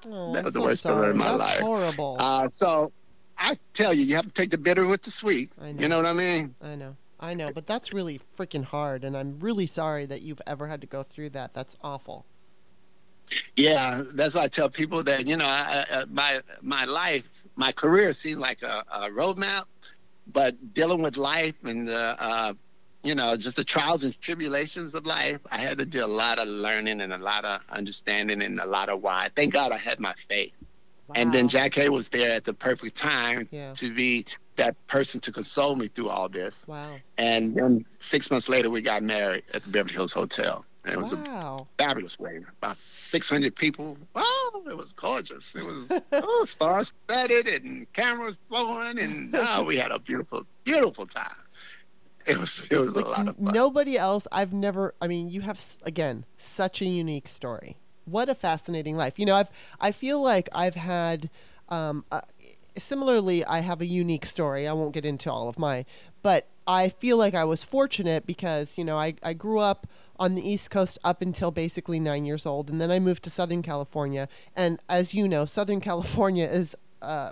that was the worst story of my That's life. Horrible. Uh, so I tell you, you have to take the bitter with the sweet. I know. You know what I mean? I know. I know, but that's really freaking hard, and I'm really sorry that you've ever had to go through that. That's awful. Yeah, that's why I tell people that you know, I, I, my my life, my career seemed like a, a roadmap, but dealing with life and the uh, you know, just the trials and tribulations of life, I had to do a lot of learning and a lot of understanding and a lot of why. Thank God I had my faith. Wow. And then Jackée was there at the perfect time yeah. to be that person to console me through all this. Wow. And then six months later, we got married at the Beverly Hills Hotel. And it was wow. a fabulous wedding. About 600 people. Oh, it was gorgeous. It was oh, star studded and cameras flowing. And oh, we had a beautiful, beautiful time it was it was like, a lot of fun. Nobody else. I've never. I mean, you have again such a unique story. What a fascinating life. You know, I've I feel like I've had. Um, uh, similarly, I have a unique story. I won't get into all of my, but I feel like I was fortunate because you know I I grew up on the East Coast up until basically nine years old, and then I moved to Southern California. And as you know, Southern California is uh,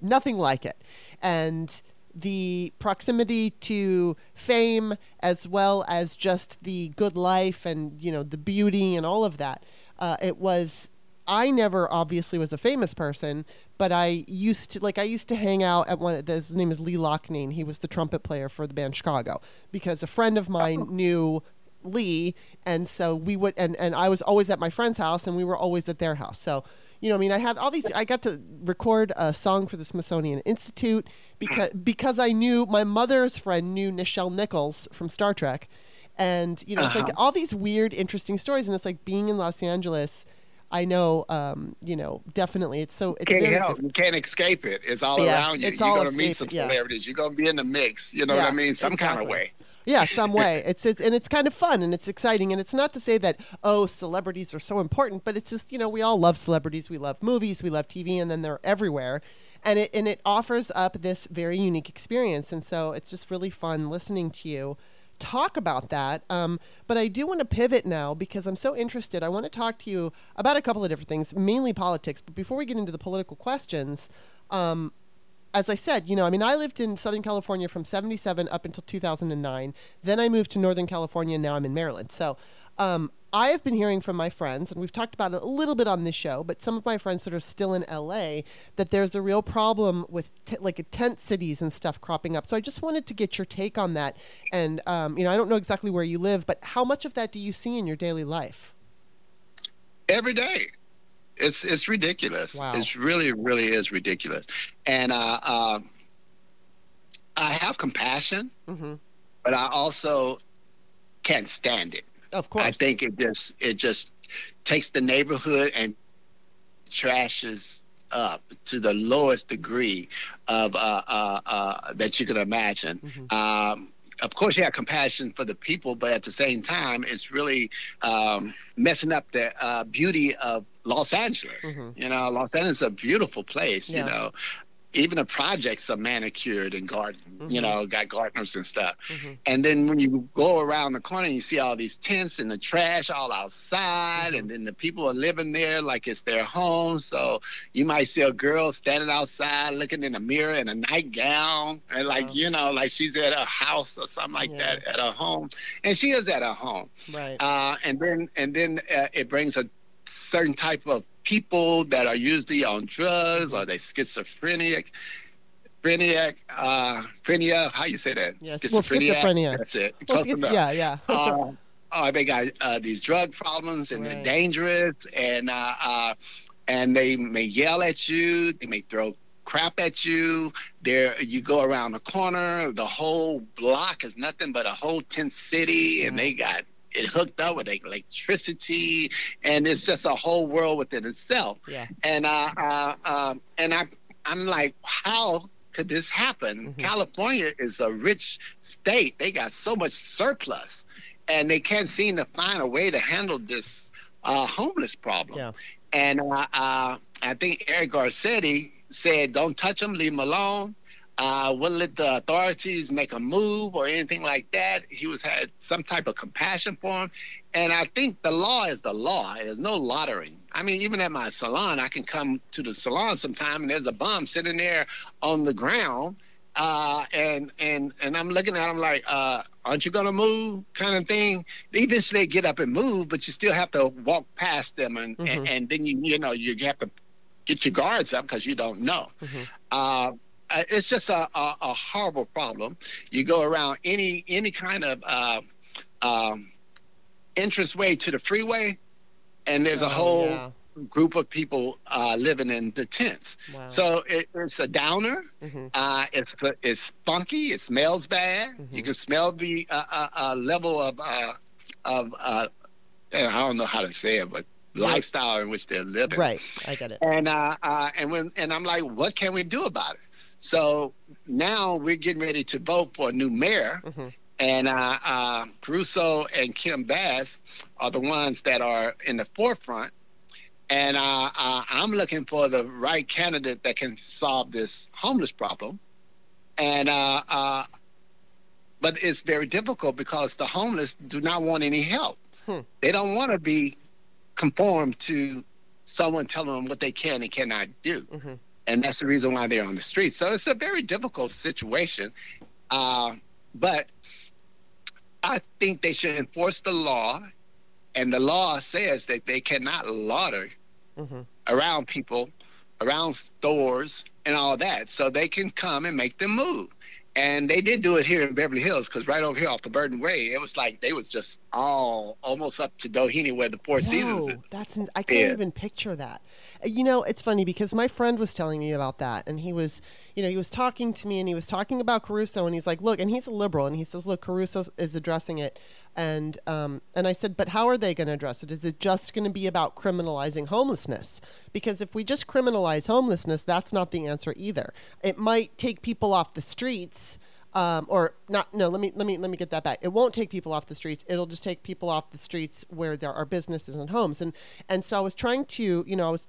nothing like it, and the proximity to fame as well as just the good life and you know the beauty and all of that. Uh, it was i never obviously was a famous person but i used to like i used to hang out at one his name is lee loughnane he was the trumpet player for the band chicago because a friend of mine oh. knew lee and so we would and, and i was always at my friend's house and we were always at their house. So you know, I mean, I had all these. I got to record a song for the Smithsonian Institute because because I knew my mother's friend knew Nichelle Nichols from Star Trek, and you know, uh-huh. it's like uh-huh. all these weird, interesting stories. And it's like being in Los Angeles. I know, um, you know, definitely. It's so. It's can't help. You can't escape it. It's all yeah, around you. You're going to meet some celebrities. Yeah. You're going to be in the mix. You know yeah, what I mean? Some exactly. kind of way yeah, some way. It's, it's and it's kind of fun and it's exciting. And it's not to say that oh, celebrities are so important, but it's just you know we all love celebrities. We love movies. We love TV, and then they're everywhere. And it and it offers up this very unique experience. And so it's just really fun listening to you talk about that. Um, but I do want to pivot now because I'm so interested. I want to talk to you about a couple of different things, mainly politics. But before we get into the political questions, um, as I said, you know, I mean, I lived in Southern California from 77 up until 2009. Then I moved to Northern California, and now I'm in Maryland. So Um, I have been hearing from my friends, and we've talked about it a little bit on this show, but some of my friends that are still in LA, that there's a real problem with t- like tent cities and stuff cropping up. So I just wanted to get your take on that. And, um, you know, I don't know exactly where you live, but how much of that do you see in your daily life? Every day. It's it's ridiculous. Wow. It's really really is ridiculous, and uh, uh, I have compassion, Mm-hmm. but I also can't stand it. Of course. I think it just it just takes the neighborhood and trashes up to the lowest degree of uh, uh, uh, that you can imagine. Mhm. Um, of course, you have compassion for the people, but at the same time, it's really um, messing up the uh, beauty of Los Angeles. Mhm. You know, Los Angeles is a beautiful place. Yeah. You know, even the projects are manicured and gardened. You Mhm. know, got gardeners and stuff. Mhm. And then when you go around the corner, you see all these tents and the trash all outside, Mhm. and then the people are living there like it's their home. So you might see a girl standing outside looking in a mirror in a nightgown, and like Wow. you know, like she's at a house or something like Yeah. that at a home, and she is at a home. Right. Uh, and then and then uh, it brings a certain type of people that are usually on drugs or they schizophrenic. Schizophrenic, uh, schizophrenia, how you say that? Yes, well, schizophrenia. That's it. Well, enough. yeah, yeah. uh, oh, they got uh, these drug problems and Right. they're dangerous, and uh, uh, and they may yell at you, they may throw crap at you. There, you go around the corner, the whole block is nothing but a whole tent city, and they got it hooked up with electricity, and it's just a whole world within itself. yeah. And uh, uh, um, and I, I'm like, how could this happen? Mhm. California is a rich state; they got so much surplus, and they can't seem to find a way to handle this uh, homeless problem. Yeah. And uh, uh, I think Eric Garcetti said, "Don't touch them, leave them alone." Uh, wouldn't let the authorities make a move or anything like that. He was had some type of compassion for him, and I think the law is the law. There's no lottering. I mean, even at my salon, I can come to the salon sometime, and there's a bum sitting there on the ground, uh, and and and I'm looking at him like, uh, "Aren't you gonna move?" kind of thing. They eventually get up and move, but you still have to walk past them, and Mhm. and, and then you you know you have to get your guards up because you don't know. Mhm. Uh, uh, it's just a, a, a horrible problem. You go around any any kind of uh, um, entrance way to the freeway, and there's a Oh, whole yeah. group of people uh, living in the tents. Wow. So it, it's a downer. Mhm. Uh, it's it's funky. It smells bad. Mhm. You can smell the uh, uh, uh, level of uh, of uh, I don't know how to say it, but lifestyle in which they're living. Right. I get it. And uh, uh, and when and I'm like, what can we do about it? So now we're getting ready to vote for a new mayor, Mhm. and uh, uh, Caruso and Kim Bass are the ones that are in the forefront. And uh, uh, I'm looking for the right candidate that can solve this homeless problem. And uh, uh, but it's very difficult because the homeless do not want any help. Hmm. They don't want to be conformed to someone telling them what they can and cannot do. Mhm. And that's the reason why they're on the street. So it's a very difficult situation. Uh, but I think they should enforce the law. And the law says that they cannot lauder Mhm. around people, around stores, and all that. So they can come and make them move. And they did do it here in Beverly Hills because right over here off the Burton Way, it was like they was just all almost up to Doheny where the Four Seasons Whoa, is. that's I can't Yeah. even picture that. You know, it's funny because my friend was telling me about that, and he was, you know, he was talking to me, and he was talking about Caruso, and he's like, "Look," and he's a liberal, and he says, "Look, Caruso is addressing it," and um, and I said, "But how are they going to address it? Is it just going to be about criminalizing homelessness? Because if we just criminalize homelessness, that's not the answer either. It might take people off the streets." Um, or not no let me let me let me get that back. It won't take people off the streets. It'll just take people off the streets where there are businesses and homes. And and so i was trying to you know i was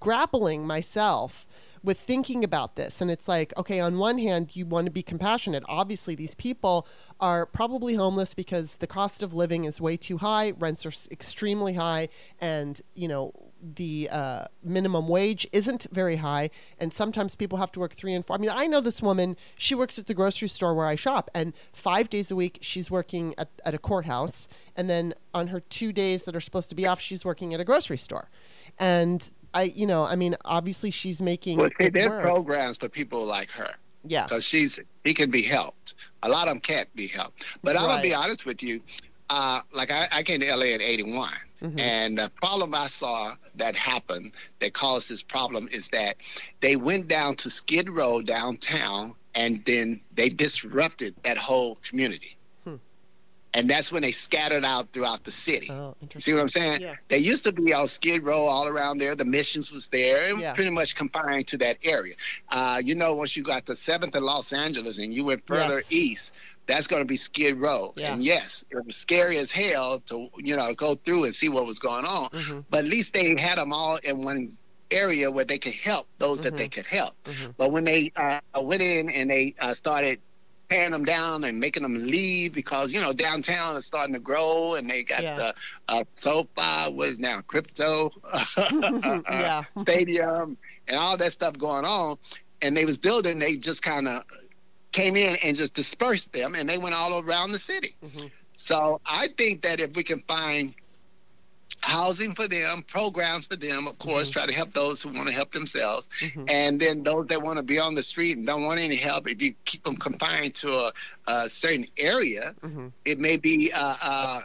grappling myself with thinking about this. And it's like, okay, on one hand, you want to be compassionate. Obviously, these people are probably homeless because the cost of living is way too high, rents are extremely high, and, you know, the uh, minimum wage isn't very high, and sometimes people have to work three and four. I mean, I know this woman. She works at the grocery store where I shop, and five days a week she's working at, at a courthouse, and then on her two days that are supposed to be off, she's working at a grocery store. And I, you know, I mean, obviously she's making. Well, see, there's programs for people like her. Yeah. Because she's he can be helped. A lot of them can't be helped. But right. I'm gonna be honest with you. Uh, like I, I came to LA in '81. Mm-hmm. And the problem I saw that happened that caused this problem is that they went down to Skid Row downtown and then they disrupted that whole community. And that's when they scattered out throughout the city. Oh, See what I'm saying? Yeah. They used to be on Skid Row all around there. The missions was there and yeah. pretty much confined to that area. Uh, you know, once you got the 7th in Los Angeles and you went further yes. east, that's going to be Skid Row. Yeah. And yes, it was scary as hell to you know go through and see what was going on. Mm-hmm. But at least they had them all in one area where they could help those mm-hmm. that they could help. Mm-hmm. But when they uh, went in and they uh, started tearing them down and making them leave because you know downtown is starting to grow and they got yeah. the uh, SoFi was now crypto stadium and all that stuff going on and they was building they just kind of came in and just dispersed them, and they went all around the city. Mm-hmm. So I think that if we can find housing for them, programs for them, of course, mm-hmm. try to help those who want to help themselves, mm-hmm. and then those that want to be on the street and don't want any help. If you keep them confined to a, a certain area, mm-hmm. it may be uh, uh,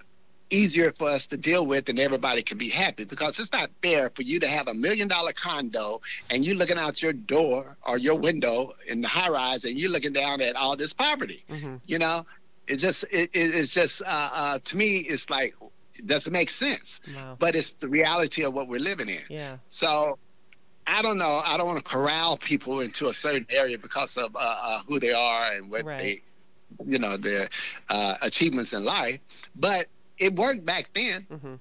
easier for us to deal with and everybody can be happy because it's not fair for you to have a million dollar condo and you're looking out your door or your window in the high rise and you're looking down at all this poverty mm-hmm. you know it just it, it's just uh, uh, to me it's like it doesn't make sense wow. but it's the reality of what we're living in yeah so I don't know. I don't want to corral people into a certain area because of uh, uh who they are and what right. they, you know, their uh, achievements in life. But it worked back then. Mm-hmm.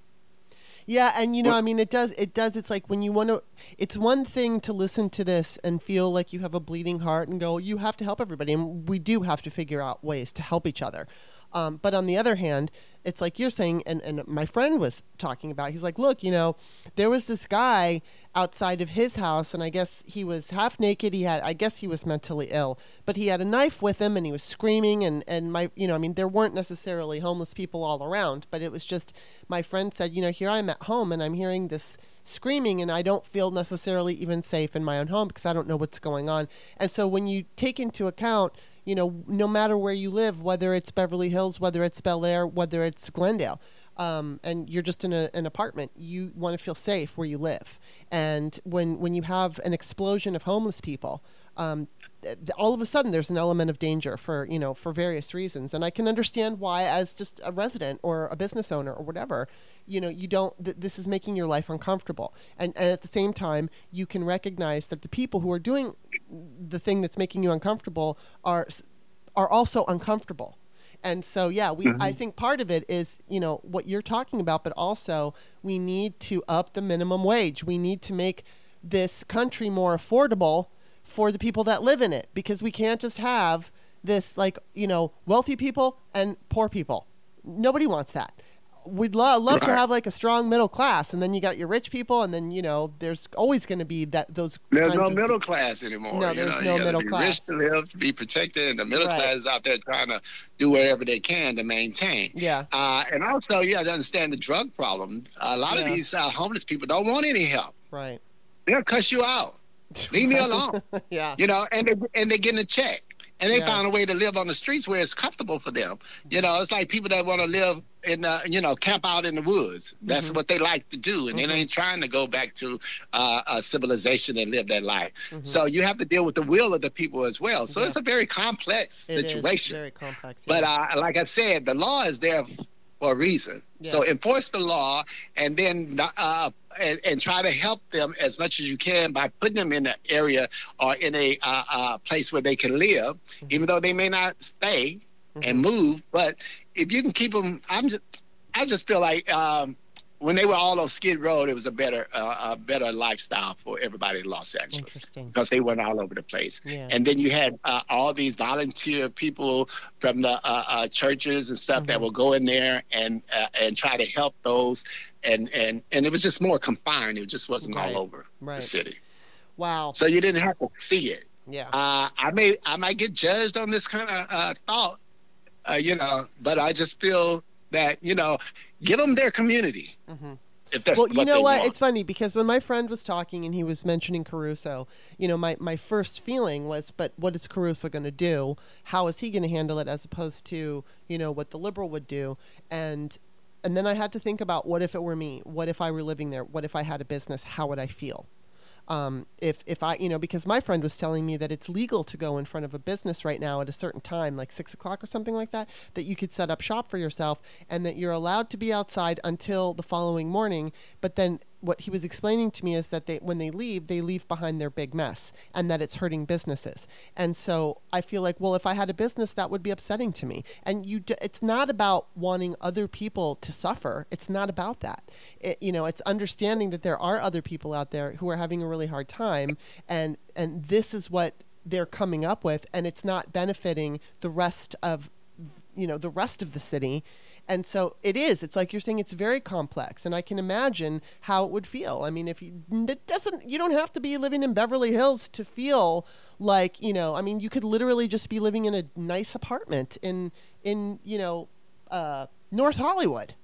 Yeah, and you know, I mean, it does. It does. It's like when you want to. It's one thing to listen to this and feel like you have a bleeding heart and go, you have to help everybody, and we do have to figure out ways to help each other. Um, but on the other hand, it's like you're saying, and, and my friend was talking about, he's like, look, you know, there was this guy outside of his house, and I guess he was half naked. He had, I guess he was mentally ill, but he had a knife with him and he was screaming. And, and my, you know, I mean, there weren't necessarily homeless people all around, but it was just, my friend said, you know, here I'm at home and I'm hearing this screaming and I don't feel necessarily even safe in my own home because I don't know what's going on. And so when you take into account, you know, no matter where you live, whether it's Beverly Hills, whether it's Bel Air, whether it's Glendale, um, and you're just in a, an apartment, you want to feel safe where you live. And when when you have an explosion of homeless people, um, all of a sudden there's an element of danger for you know for various reasons and i can understand why as just a resident or a business owner or whatever you know you don't th- this is making your life uncomfortable. And, and at the same time you can recognize that the people who are doing the thing that's making you uncomfortable are are also uncomfortable. And so yeah we mm-hmm. i think part of it is you know what you're talking about but also we need to up the minimum wage. We need to make this country more affordable for the people that live in it because we can't just have this like you know wealthy people and poor people. Nobody wants that we'd lo- love right. to have like a strong middle class and then you got your rich people and then you know there's always going to be that those there's no middle class anymore no there's know? no middle be class rich to live to be protected and the middle right. class is out there trying to do whatever they can to maintain yeah uh, and also you have to understand the drug problem a lot yeah. of these uh, homeless people don't want any help right they'll cuss you out Leave me alone. yeah. You know, and they and they're getting a check. And they yeah. found a way to live on the streets where it's comfortable for them. You know, it's like people that want to live in the, you know, camp out in the woods. That's mm-hmm. what they like to do, and mm-hmm. they ain't trying to go back to uh, a civilization and live that life. Mm-hmm. So you have to deal with the will of the people as well. So yeah. it's a very complex situation. very complex. Yeah. But uh, like I said, the law is there for a reason. Yeah. So enforce the law and then uh, and, and, try to help them as much as you can by putting them in an area or in a uh, uh, place where they can live, mm-hmm. even though they may not stay mm-hmm. and move. But if you can keep them, I'm just, I just feel like um, when they were all on Skid Row, it was a better uh, a better lifestyle for everybody in Los Angeles because they went all over the place. Yeah. And then you had uh, all these volunteer people from the uh, uh, churches and stuff that Mhm. will go in there and uh, and try to help those. And, and and it was just more confined. It just wasn't Right. all over Right. the city, Wow. so you didn't have to see it. Yeah. Uh, I may I might get judged on this kind of uh, thought, uh, you know, but I just feel that you know, give them their community hmm if that's Well, you know what? want. It's funny because when my friend was talking and he was mentioning Caruso, you know, my, my first feeling was, but what is Caruso going to do? How is he going to handle it as opposed to, you know, what the liberal would do? And and then I had to think about what if it were me? What if I were living there? What if I had a business? How would I feel? Um, if if I you know because my friend was telling me that it's legal to go in front of a business right now at a certain time like six o'clock or something like that that you could set up shop for yourself and that you're allowed to be outside until the following morning but then what he was explaining to me is that they when they leave they leave behind their big mess and that it's hurting businesses. And so i feel like well if i had a business that would be upsetting to me. And you d- it's not about wanting other people to suffer. It's not about that. It, you know it's understanding that there are other people out there who are having a really hard time and and this is what they're coming up with and it's not benefiting the rest of you know the rest of the city and so it is. It's like you're saying it's very complex and i can imagine how it would feel. I mean if you it doesn't you don't have to be living in beverly hills to feel like you know i mean you could literally just be living in a nice apartment in in you know uh, north hollywood.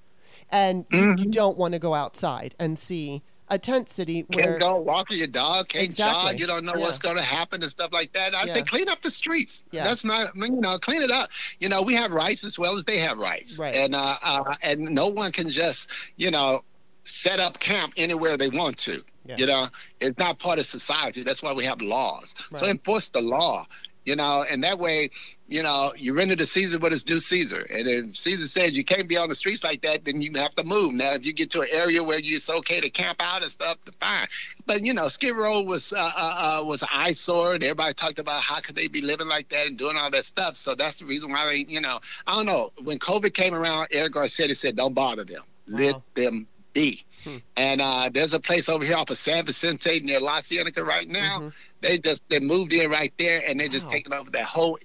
And you, you don't want to go outside and see a tent city where Can't go walking your dog, can't Exactly. jog. You don't know Yeah. what's going to happen and stuff like that. I Yeah. say clean up the streets. Yeah. That's not, I mean, you know, clean it up. You know, we have rights as well as they have rights, Right. and uh, uh, and no one can just, you know, set up camp anywhere they want to. Yeah. You know, it's not part of society. That's why we have laws. Right. So enforce the law. You know, and that way, you know, you render to Caesar what is due Caesar. And if Caesar says you can't be on the streets like that, then you have to move. Now, if you get to an area where it's okay to camp out and stuff, fine. But you know, Skid Row was uh, uh, uh, was an eyesore, and everybody talked about how could they be living like that and doing all that stuff. So that's the reason why they, you know, I don't know. When COVID came around, Eric Garcetti said, "Don't bother them. Let them be." Hmm. And uh, there's a place over here off of San Vicente near La Cienega right now. Mhm. They just they moved in right there, and they're just taking over that whole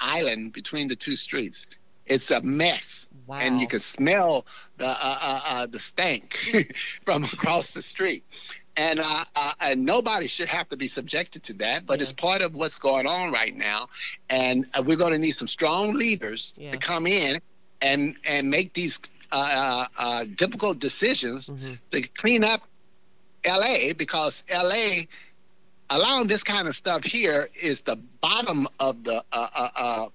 island between the two streets. It's a mess, wow and you can smell the uh, uh, uh, the stank from across the street. And uh, uh, and nobody should have to be subjected to that, but it's part of what's going on right now. And uh, we're going to need some strong leaders Yeah. to come in and and make these uh, uh, uh, difficult decisions Mhm. to clean up LA because LA allowing this kind of stuff here is the bottom of the uh, uh, uh,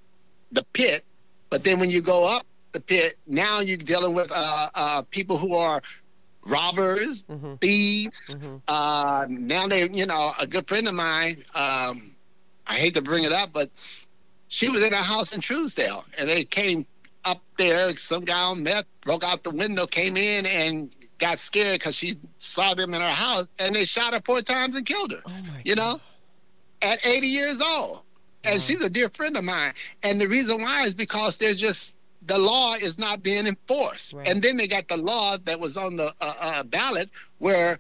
the pit. But then when you go up the pit, now you're dealing with uh, uh, people who are robbers, Mhm. thieves. Mhm. Uh, now they, you know, a good friend of mine. Um, I hate to bring it up, but she was in a house in Trousdale, and they came up there. Some guy on meth broke out the window, came in, and got scared because she saw them in her house, and they shot her four times and killed her oh you know, God. at 80 years old. And Wow. she's a dear friend of mine. And the reason why is because they're just, the law is not being enforced. Right. And then they got the law that was on the uh, uh, ballot where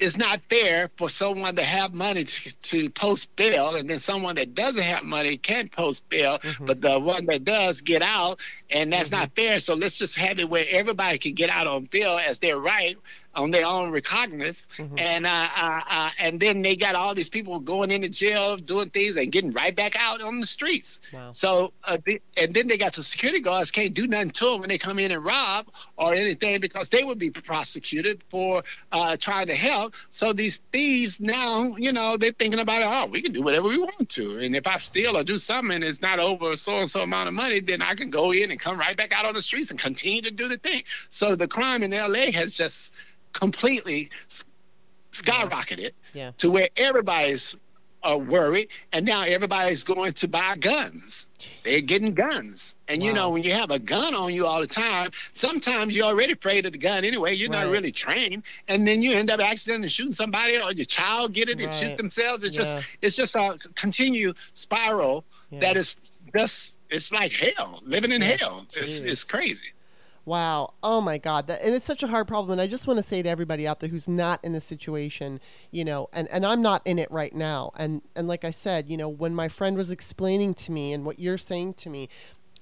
it's not fair for someone to have money to, to post bail and then someone that doesn't have money can't post bail Mhm. but the one that does get out and that's Mm-hmm. not fair so let's just have it where everybody can get out on bail as their right on their own recognizance Mhm. and uh, uh, uh, and then they got all these people going into jail doing things and getting right back out on the streets wow so uh, the, and then they got the security guards can't do nothing to them when they come in and rob or anything because they would be prosecuted for uh, trying to help. So these thieves now, you know, they're thinking about it. Oh, we can do whatever we want to, and if I steal or do something and it's not over so and so amount of money, then I can go in and come right back out on the streets and continue to do the thing. So the crime in L.A. has just completely skyrocketed Yeah. to where everybody's are worried, and now everybody's going to buy guns. They're getting guns. And you know, when you have a gun on you all the time, sometimes you're already afraid of the gun anyway. You're not really trained. And then you end up accidentally shooting somebody or your child get it and shoot themselves. It's just it's just a continued spiral Yeah. that is just it's like hell. Living in Yeah. hell. It's it's crazy. Wow. Oh my God. That, and it's such a hard problem. And I just want to say to everybody out there who's not in this situation, you know, and, and I'm not in it right now. And and like I said, you know, when my friend was explaining to me and what you're saying to me,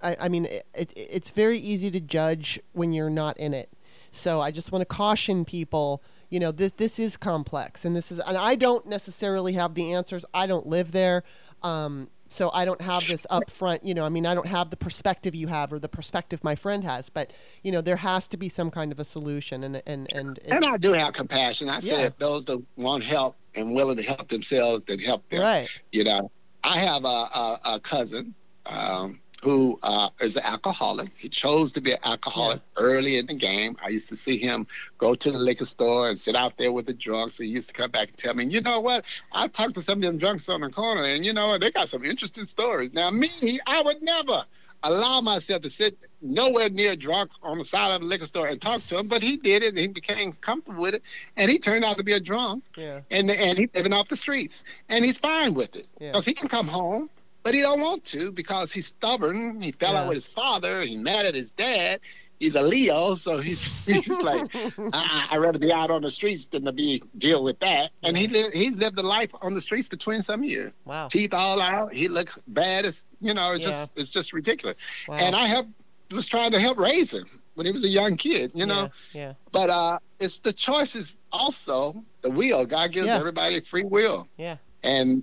I, I mean, it, it, it's very easy to judge when you're not in it. So I just want to caution people. You know, this this is complex, and this is, and I don't necessarily have the answers. I don't live there. Um, so I don't have this upfront, you know, I mean, I don't have the perspective you have or the perspective my friend has, but you know, there has to be some kind of a solution, and and and and I do have compassion. I say if those that want help and willing to help themselves, then help them. Right. You know, I have a a, a cousin. Um, who uh, is an alcoholic. He chose to be an alcoholic yeah. early in the game. I used to see him go to the liquor store and sit out there with the drunks. He used to come back and tell me, you know what? I talked to some of them drunks on the corner, and you know what? They got some interesting stories. Now, me, I would never allow myself to sit nowhere near drunk on the side of the liquor store and talk to him, but he did it and he became comfortable with it and he turned out to be a drunk. Yeah. And and he's living off the streets. And he's fine with it. Because yeah. he can come home but he don't want to because he's stubborn. He fell yeah. out with his father. He's mad at his dad. He's a Leo, so he's he's just like, I, would rather be out on the streets than to be deal with that. And he li- he's lived a life on the streets between some years. Wow. Teeth all out. He looked bad. As, you know, it's yeah. just it's just ridiculous. Wow. And I have was trying to help raise him when he was a young kid. You know. Yeah. yeah. But uh, it's the choices also the will. God gives everybody free will. Yeah. And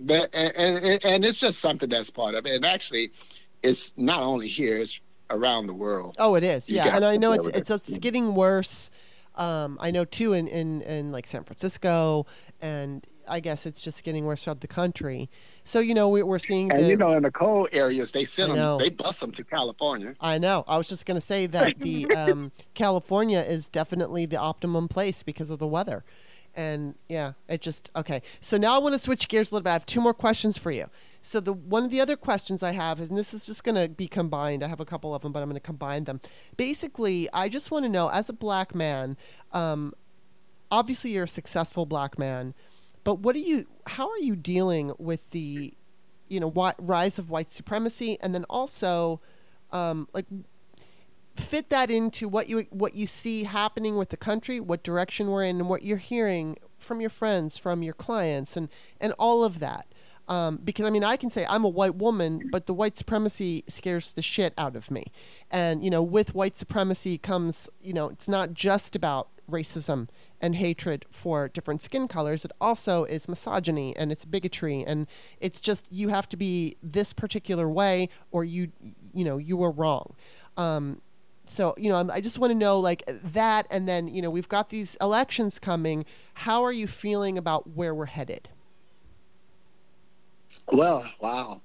but and, and, and it's just something that's part of it. And actually, it's not only here; it's around the world. Oh, it is. You yeah, and I know it's it's, it's getting worse. Um, I know too in, in in like San Francisco, and I guess it's just getting worse throughout the country. So you know we, are seeing. And the, you know, in the cold areas, they send them, they bus them to California. I know. I was just going to say that the um, California is definitely the optimum place because of the weather and yeah, it just okay. So now I want to switch gears a little bit. I have two more questions for you. So the one of the other questions I have is, and this is just going to be combined. I have a couple of them, but I'm going to combine them. Basically, I just want to know, as a black man, um, obviously you're a successful black man, but what are you? How are you dealing with the, you know, rise of white supremacy, and then also, um, like, fit that into what you what you see happening with the country, what direction we're in, and what you're hearing from your friends, from your clients, and and all of that. Um, because I mean, I can say I'm a white woman, but the white supremacy scares the shit out of me. And you know, with white supremacy comes, you know, it's not just about racism and hatred for different skin colors. It also is misogyny and it's bigotry, and it's just you have to be this particular way, or you, you know, you are wrong. Um, so you know i just want to know like that and then you know we've got these elections coming. How are you feeling about where we're headed? Well wow.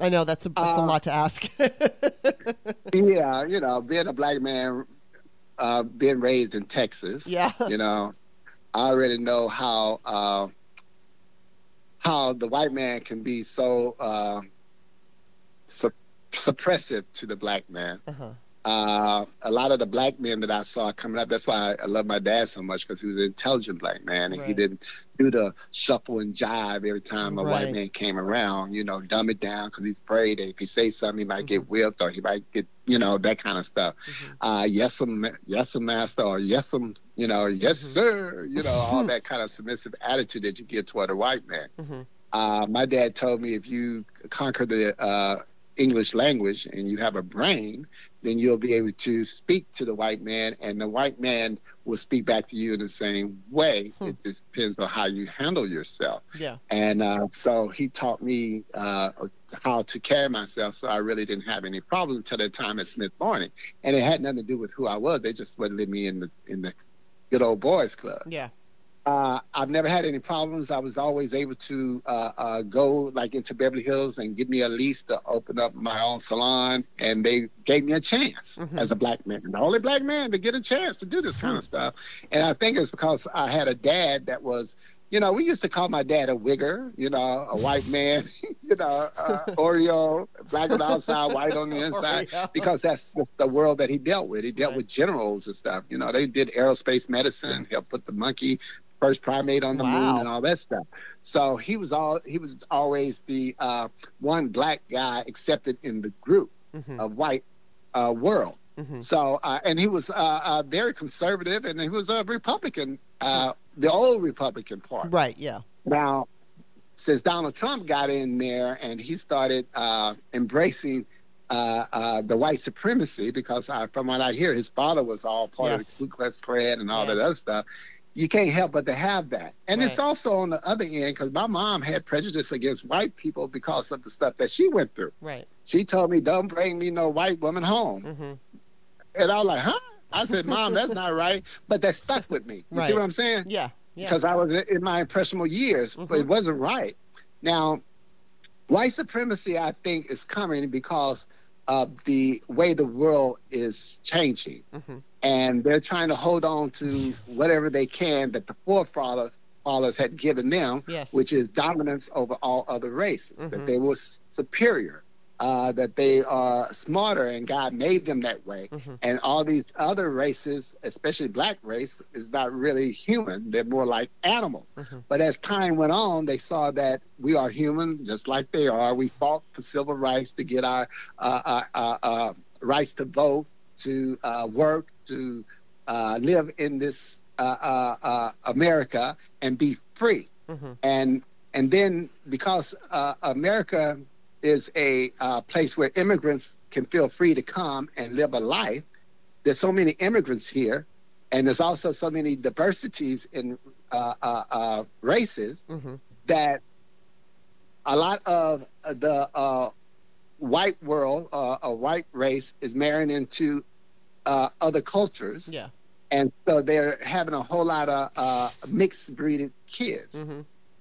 I know that's a that's uh, a lot to ask. yeah you know being a black man uh, being raised in texas yeah. you know i already know how uh, how the white man can be so uh, su- suppressive to the black man. Uh-huh uh, a lot of the black men that I saw coming up, that's why I, I love my dad so much because he was an intelligent black man and right. he didn't do the shuffle and jive every time a right. white man came around, you know, dumb it down because he's afraid that if he say something, he might mm-hmm. get whipped or he might get, you know, that kind of stuff. Mm-hmm. Uh, yes, um, yes, um, master, or yes, you know, yes, mm-hmm. sir, you know, all that kind of submissive attitude that you get toward a white man. Mm-hmm. Uh, my dad told me if you conquer the uh, English language and you have a brain, then you'll be able to speak to the white man, and the white man will speak back to you in the same way. Hmm. It depends on how you handle yourself. Yeah. And uh, so he taught me uh, how to carry myself, so I really didn't have any problems until that time at Smith Barney, and it had nothing to do with who I was. They just wouldn't let me in the in the good old boys club. Yeah. Uh, I've never had any problems. I was always able to uh, uh, go like into Beverly Hills and give me a lease to open up my own salon, and they gave me a chance mm-hmm. as a black man, the only black man to get a chance to do this kind of stuff. And I think it's because I had a dad that was you know, we used to call my dad a wigger, you know, a white man, you know, uh, Oreo, black on the outside, white on the inside, because that's just the world that he dealt with. He dealt right. with generals and stuff. You know, they did aerospace medicine, helped put the monkey first primate on the wow. moon and all that stuff. So he was all he was always the uh, one black guy accepted in the group mm-hmm. of white uh, world. Mm-hmm. So, uh, and he was uh, uh, very conservative, and he was a Republican, uh, the old Republican Party. Right. Yeah. Now, since Donald Trump got in there and he started uh, embracing uh, the white supremacy, because from what I hear, his father was all part yes. of the Ku Klux Klan and all yeah. that other stuff. You can't help but to have that, and right. it's also on the other end because my mom had prejudice against white people because of the stuff that she went through. Right. She told me, "Don't bring me no white woman home." Mm-hmm. And I was like, huh? I said, Mom, that's not right. But that stuck with me. You right. see what I'm saying? Yeah. Because I was in my impressionable years, mm-hmm. but it wasn't right. Now, white supremacy, I think, is coming because of the way the world is changing. Mm-hmm. And they're trying to hold on to whatever they can that the forefathers fathers had given them, yes. which is dominance over all other races, mm-hmm. that they were superior uh, that they are smarter and God made them that way. Mm-hmm. And all these other races, especially black race, is not really human. They're more like animals. Mm-hmm. But as time went on, they saw that we are human just like they are. We fought for civil rights to get our uh, uh, uh, uh rights to vote, to uh, work, to live in this America and be free. Mm-hmm. And and then because America is a uh, place where immigrants can feel free to come and live a life. There's so many immigrants here, and there's also so many diversities in uh, uh, uh races mm-hmm. that a lot of the uh, white world, uh, a white race, is marrying into other cultures. Yeah. And so they're having a whole lot of mixed breeded kids, mm-hmm.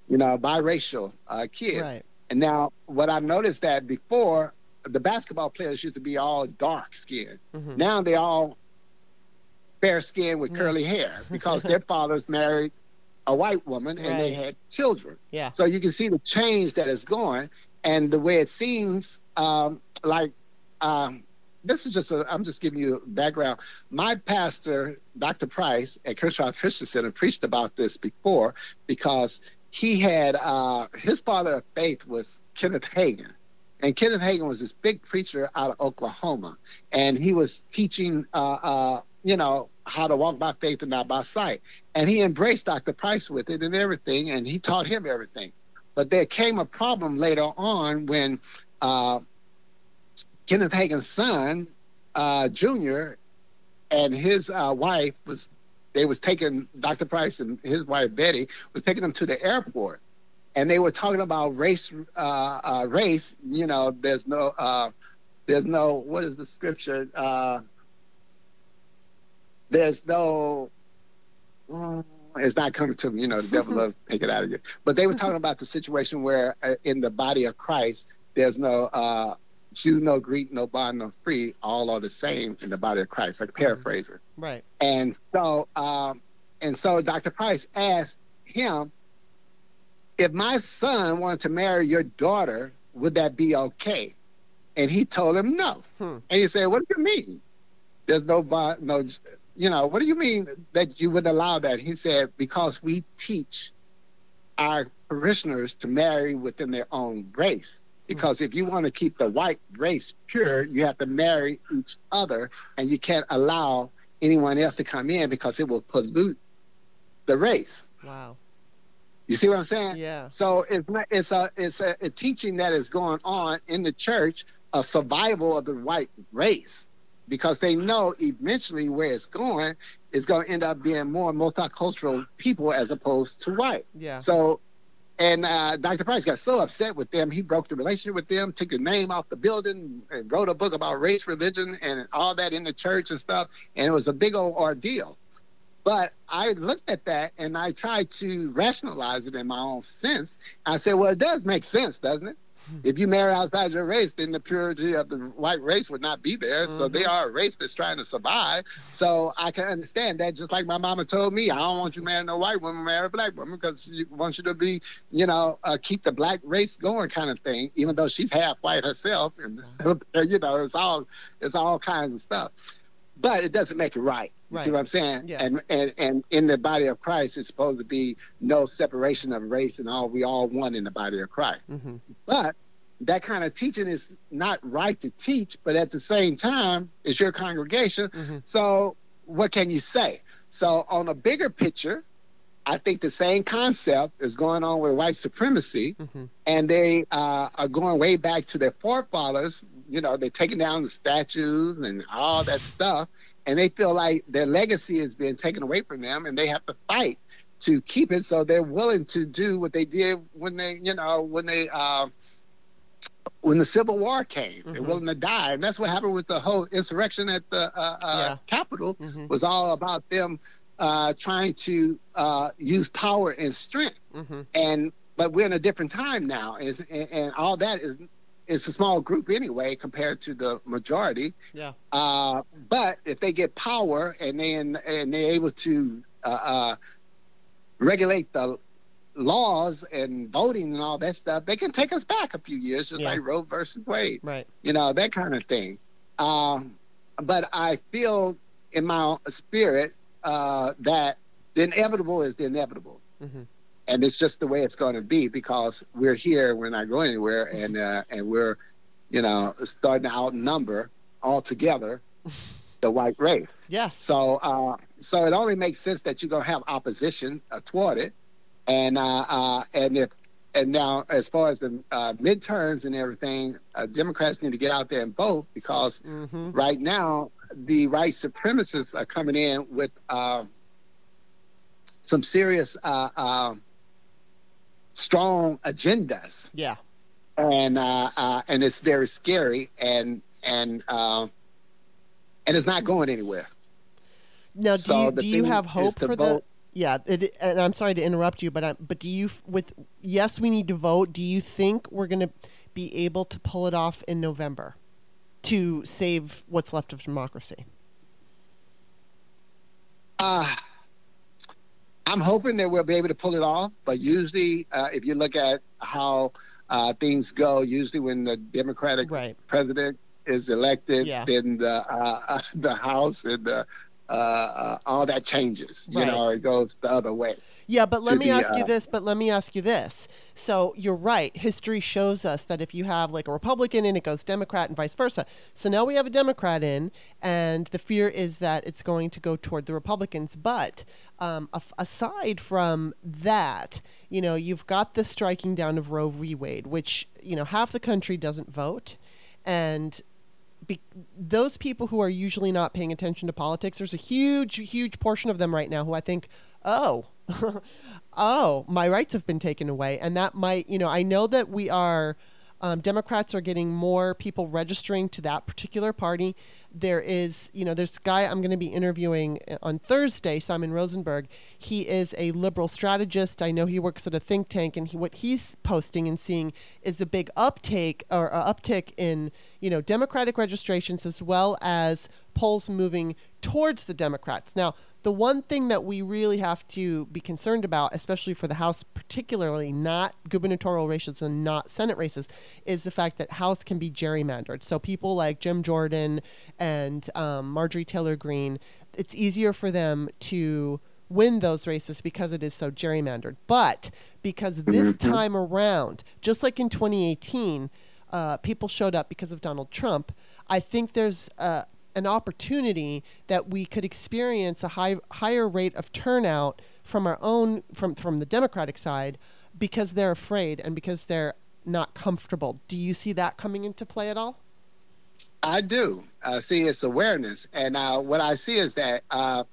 you know, biracial kids. Right. And now, what I've noticed that before, the basketball players used to be all dark skinned. Mm-hmm. Now they all fair skinned with curly hair because their fathers married a white woman and right. they had children. Yeah. So you can see the change that is going, and the way it seems um, like. Um, this is just a, I'm just giving you background. My pastor, Dr. Price at Crenshaw Christian Center, preached about this before because he had uh, his father of faith was Kenneth Hagin. And Kenneth Hagin was this big preacher out of Oklahoma. And he was teaching, uh, uh, you know, how to walk by faith and not by sight. And he embraced Dr. Price with it and everything. And he taught him everything. But there came a problem later on when uh, Kenneth Hagin's son, uh, Junior, and his uh, wife was they was taking Dr. Price and his wife Betty was taking them to the airport, and they were talking about race. Uh, uh, race, you know, there's no, uh, there's no. What is the scripture? Uh, there's no. Uh, it's not coming to me. You know, the devil will take it out of you. But they were talking about the situation where uh, in the body of Christ, there's no uh, Jew, no Greek, no bond, no free, all are the same in the body of Christ, like a paraphraser. Right. And so, um, and so Dr. Price asked him, if my son wanted to marry your daughter, would that be okay? And he told him no. Hmm. And he said, what do you mean? There's no bond, no, you know, what do you mean that you wouldn't allow that? He said, because we teach our parishioners to marry within their own race. Mm-hmm. Because if you want to keep the white race pure, you have to marry each other, and you can't allow anyone else to come in because it will pollute the race. Wow. You see what I'm saying? Yeah. So it's not, it's a it's a, a teaching that is going on in the church, a survival of the white race, because they know eventually where it's going is going to end up being more multicultural people as opposed to white. Yeah. So and uh, Dr. Price got so upset with them, he broke the relationship with them, took the name off the building, and wrote a book about race, religion, and all that in the church and stuff. And it was a big old ordeal. But I looked at that and I tried to rationalize it in my own sense. I said, well, it does make sense, doesn't it? If you marry outside your race, then the purity of the white race would not be there. Mm-hmm. So they mm-hmm. are a race that's trying to survive. So I can understand that. Just like my mama told me, I don't want you marrying a white woman, marry a black woman because she wants you to be, you know, uh, keep the black race going, kind of thing. Even though she's half white herself, and you know, it's all it's all kinds of stuff. But it doesn't make it right. You right. see what I'm saying? Yeah. And, and and in the body of Christ, it's supposed to be no separation of race and all. We all one in the body of Christ. Mm-hmm. But that kind of teaching is not right to teach, but at the same time, it's your congregation. Mhm. So what can you say? So on a bigger picture, I think the same concept is going on with white supremacy, Mhm. and they uh, are going way back to their forefathers. You know, they're taking down the statues and all that stuff, and they feel like their legacy is being taken away from them, and they have to fight to keep it. So they're willing to do what they did when they, you know, when they. Uh, when the Civil War came, they're Mhm. willing to die, and that's what happened with the whole insurrection at the uh, uh, Yeah. Capitol Mhm. was all about them uh, trying to uh, use power and strength. Mhm. And but we're in a different time now, and, and all that is it's a small group anyway compared to the majority. Yeah. Uh, but if they get power and then and they're able to uh, uh, regulate the laws and voting and all that stuff, they can take us back a few years, just Yeah. like Roe versus Wade Right. you know, that kind of thing. Um, but I feel in my spirit uh, that the inevitable is the inevitable. Mhm. And it's just the way it's going to be because we're here, we're not going anywhere, and uh, and we're, you know, starting to outnumber altogether the white race. Yes. So uh, so it only makes sense that you're gonna have opposition uh, toward it, and uh, uh, and if and now as far as the uh, midterms and everything, uh, Democrats need to get out there and vote because Mhm. right now the white supremacists are coming in with uh, some serious uh, uh, strong agendas Yeah. and uh, uh, and it's very scary and and uh, and it's not going anywhere. Now, do So you do you have hope for the? Yeah, it, and I'm sorry to interrupt you, but I, but do you with yes, we need to vote. Do you think we're going to be able to pull it off in November to save what's left of democracy? Uh, I'm hoping that we'll be able to pull it off, but usually, uh, if you look at how uh, things go, usually when the Democratic Right. president is elected, Yeah. then the uh, the House and the uh, uh, all that changes. You Right. know, it goes the other way. Yeah, but let me the, ask you uh, this. But let me ask you this. So you're right. History shows us that if you have like a Republican in, it goes Democrat and vice versa. So now we have a Democrat in, and the fear is that it's going to go toward the Republicans. But um, aside from that, you know, you've got the striking down of Roe v. Wade, which you know half the country doesn't vote, and be- those people who are usually not paying attention to politics, there's a huge, huge portion of them right now who I think, oh, oh, my rights have been taken away. And that might, you know, I know that we are, um, Democrats are getting more people registering to that particular party. There is, you know, there's guy I'm going to be interviewing uh, on Thursday, Simon Rosenberg. He is a liberal strategist. I know he works at a think tank, and he, what he's posting and seeing is a big uptake or uptick in, you know, Democratic registrations as well as polls moving towards the Democrats. Now, the one thing that we really have to be concerned about, especially for the House, particularly not gubernatorial races and not Senate races, is the fact that House can be gerrymandered. So people like Jim Jordan and um, Marjorie Taylor Greene, it's easier for them to win those races because it is so gerrymandered. But because this time around, just like in 2018, uh, people showed up because of Donald Trump. I think there's uh, an opportunity that we could experience a high, higher rate of turnout from our own from from the Democratic side because they're afraid and because they're not comfortable. Do you see that coming into play at all? I do. Uh, see, it's awareness, and uh, what I see is that uh,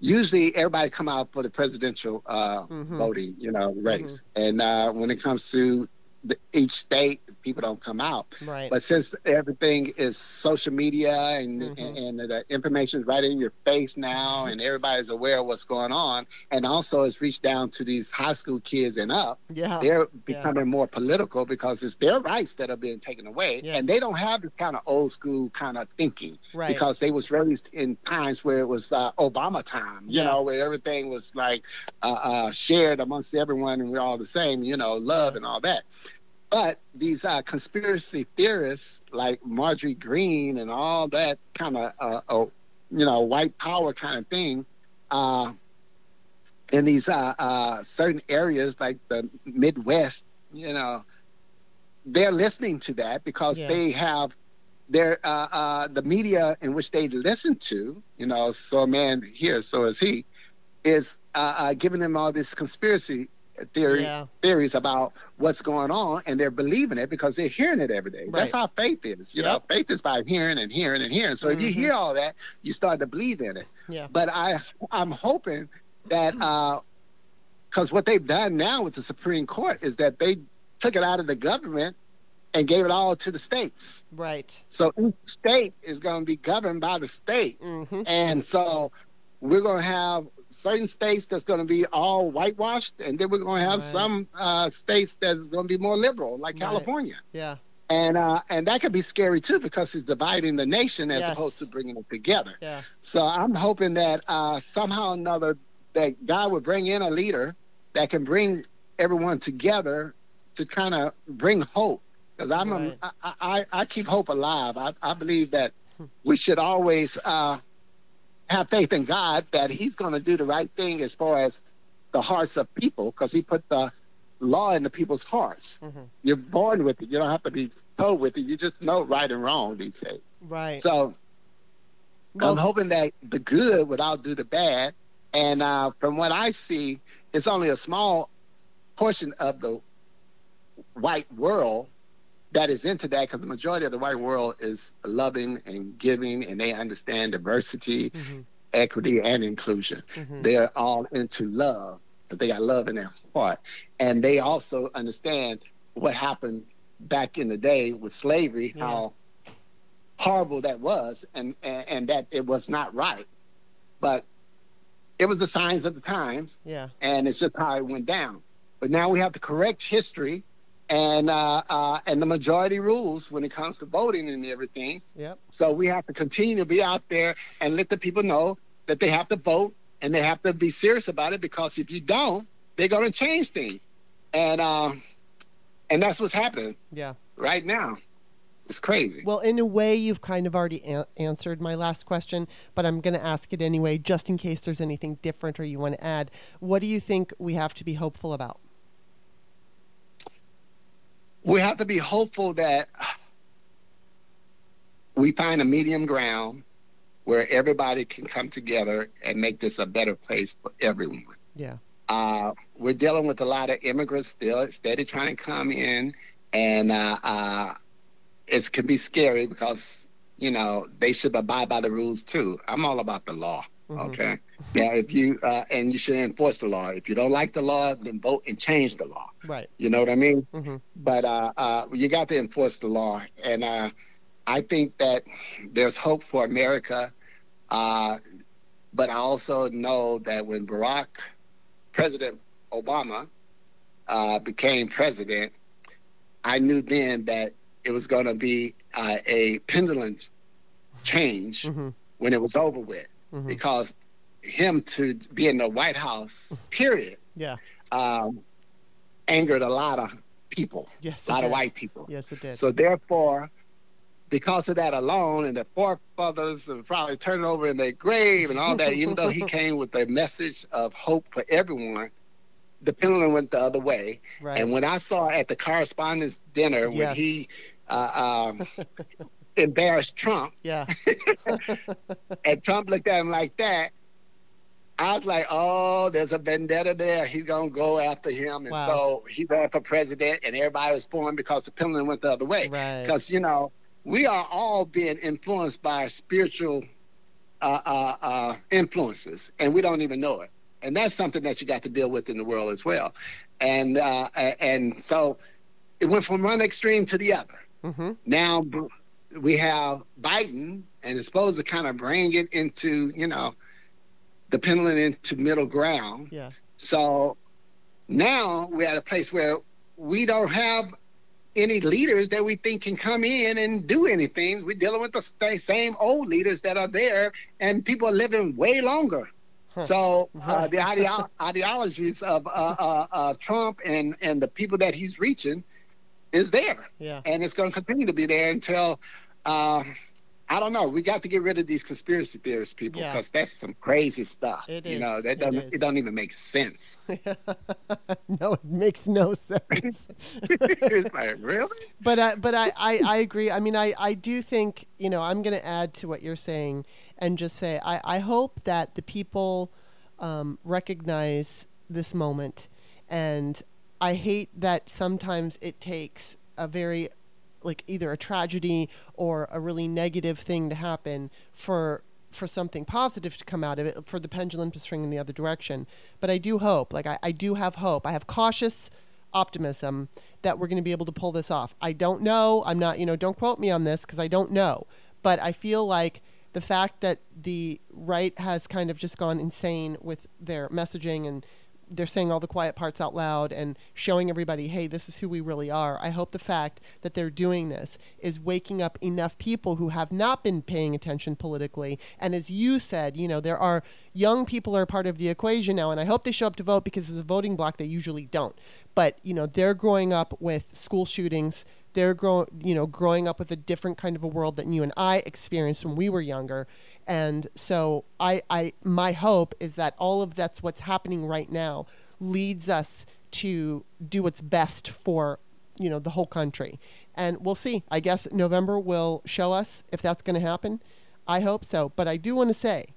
usually everybody come out for the presidential uh, Mhm. voting, you know, race, and uh, when it comes to the, each state, people don't come out. Right. But since everything is social media and Mhm. and, and the information is right in your face now, and everybody's aware of what's going on, and also it's reached down to these high school kids and up. yeah. They're becoming more political because it's their rights that are being taken away, Yes. and they don't have this kind of old school kind of thinking Right. because they was raised in times where it was uh, Obama time, you Yeah. know, where everything was like uh, uh, shared amongst everyone and we're all the same, you know, love and all that. But these uh, conspiracy theorists like Marjorie Greene and all that kind of, uh, uh, you know, white power kind of thing, uh, in these uh, uh, certain areas like the Midwest, you know, they're listening to that because Yeah. they have their uh, uh, the media in which they listen to. You know, so a man here, so is he, is uh, uh, giving them all this conspiracy theory Yeah. theories about what's going on, and they're believing it because they're hearing it every day. That's how faith is. You Yep. know, faith is by hearing and hearing and hearing. So if you Mhm. hear all that, you start to believe in it. Yeah. But I, I'm hoping that uh because what they've done now with the Supreme Court is that they took it out of the government and gave it all to the states. Right. So each state is going to be governed by the state. Mm-hmm. And so we're going to have certain states that's going to be all whitewashed, and then we're going to have Right. some uh, states that's going to be more liberal, like Right. California. Yeah. And uh, and that could be scary too because it's dividing the nation as Yes. opposed to bringing it together. Yeah. So I'm hoping that uh, somehow or another that God would bring in a leader that can bring everyone together to kind of bring hope. Because I'm Right. a, I, I, I keep hope alive. I, I believe that we should always uh, have faith in God that He's going to do the right thing as far as the hearts of people, because He put the law in the people's hearts. hmm You're born with it. You don't have to be told with it. You just know right and wrong these days. Right. So Well, I'm hoping that the good would outdo the bad. And uh, from what I see, it's only a small portion of the white world that is into that because the majority of the white world is loving and giving and they understand diversity, mhm, equity, and inclusion. mhm. They're all into love, but they got love in their heart. And they also understand what happened back in the day with slavery, Yeah. how horrible that was, and, and, and that it was not right. But it was the signs of the times, Yeah. and it's just how it went down. But now we have to correct history and uh, uh, and the majority rules when it comes to voting and everything. Yep. So we have to continue to be out there and let the people know that they have to vote and they have to be serious about it because if you don't, they're going to change things. And um, and that's what's happening Yeah. right now. It's crazy. Well, in a way, you've kind of already a- answered my last question, but I'm going to ask it anyway, just in case there's anything different or you want to add. What do you think we have to be hopeful about? We have to be hopeful that we find a medium ground where everybody can come together and make this a better place for everyone. Yeah. Uh, we're dealing with a lot of immigrants still, steady trying to come in, and uh, uh, it can be scary because you know they should abide by the rules too. I'm all about the law. Mhm. Okay. Now, if you uh, and you should enforce the law. If you don't like the law, then vote and change the law. Right. You know what I mean? hmm but uh, uh, you got to enforce the law. And uh, I think that there's hope for America. Uh, but I also know that when Barack, President Obama, uh, became president, I knew then that it was going to be uh, a pendulum change hmm when it was over with hmm because him to be in the White House, period, Yeah. um, angered a lot of people, Yes. a lot it of white people. Yes, it did. So therefore, because of that alone, and the forefathers are probably turning over in their grave and all that, even though he came with a message of hope for everyone, the pendulum went the other way. right. And when I saw at the correspondence dinner when Yes. he uh, um, embarrassed Trump, yeah. and Trump looked at him like that, I was like, oh, there's a vendetta there. He's going to go after him. And Wow. so he ran for president, and everybody was for him because the pendulum went the other way. Right. Because, you know, we are all being influenced by spiritual uh, uh, uh, influences, and we don't even know it. And that's something that you got to deal with in the world as well. And uh, and so it went from one extreme to the other. hmm Now we have Biden, and it's supposed to kind of bring it into, you know, the pendulum into middle ground. Yeah. So now we're at a place where we don't have any leaders that we think can come in and do anything. We're dealing with the same old leaders that are there, and people are living way longer. Huh. So uh, the ideo- ideologies of uh, uh, uh, Trump and, and the people that he's reaching is there Yeah. and it's going to continue to be there until uh, I don't know. We got to get rid of these conspiracy theorists, people, Yeah. because that's some crazy stuff. It you know, that It doesn't is. it, doesn't even make sense. no, it makes no sense. it's like really? but I, but I, I, I agree. I mean, I, I do think you know I'm going to add to what you're saying and just say I, I hope that the people um, recognize this moment, and I hate that sometimes it takes a very like either a tragedy or a really negative thing to happen for for something positive to come out of it for the pendulum to swing in the other direction. But i do hope like i, I do have hope. I have cautious optimism that we're going to be able to pull this off. I don't know. I'm not you know don't quote me on this because i don't know. But i feel like the fact that the right has kind of just gone insane with their messaging and they're saying all the quiet parts out loud and showing everybody, hey, this is who we really are. I hope the fact that they're doing this is waking up enough people who have not been paying attention politically. And as you said, you know, there are young people are part of the equation now, and I hope they show up to vote because as a voting bloc, they usually don't. But you know, they're growing up with school shootings. They're grow, you know, growing up with a different kind of a world than you and I experienced when we were younger. And so I, I my hope is that all of that's what's happening right now leads us to do what's best for you know the whole country. And we'll see. I guess November will show us if that's going to happen. I hope so. But I do want to say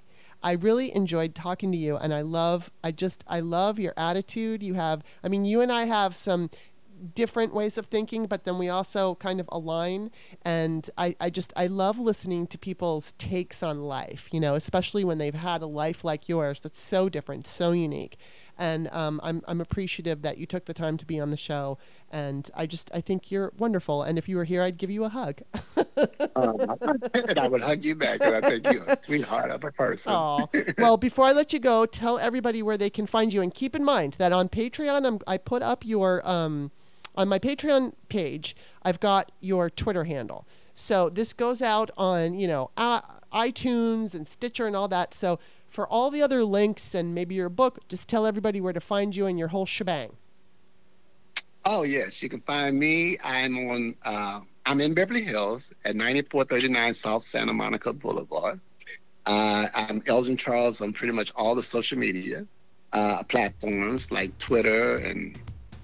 I really enjoyed talking to you and I love I just I love your attitude. You have I mean you and I have some different ways of thinking, but then we also kind of align. And I, I just, I love listening to people's takes on life, you know, especially when they've had a life like yours that's so different, so unique. And um, I'm, I'm appreciative that you took the time to be on the show. And I just, I think you're wonderful. And if you were here, I'd give you a hug. Um, and I would hug you back because I think you're a sweetheart of a person. Well, before I let you go, tell everybody where they can find you. And keep in mind that on Patreon, I'm, I put up your, um, on my Patreon page, I've got your Twitter handle. So this goes out on, you know, iTunes and Stitcher and all that. So for all the other links and maybe your book, just tell everybody where to find you and your whole shebang. Oh yes, you can find me. I'm on. Uh, I'm in Beverly Hills at 9439 South Santa Monica Boulevard. Uh, I'm Elgin Charles on pretty much all the social media uh, platforms like Twitter and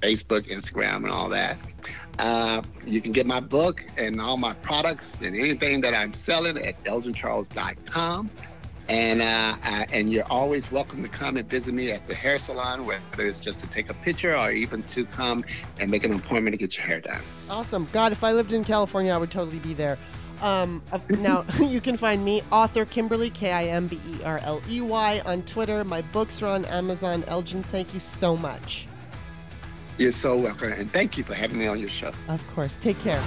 Facebook, Instagram, and all that. Uh, you can get my book and all my products and anything that I'm selling at elgincharles.com. And uh, uh, and you're always welcome to come and visit me at the hair salon, whether it's just to take a picture or even to come and make an appointment to get your hair done. Awesome. God, if I lived in California, I would totally be there. Um, uh, now, you can find me, author Kimberly, K I M B E R L E Y, on Twitter. My books are on Amazon. Elgin, thank you so much. You're so welcome, and thank you for having me on your show. Of course. Take care.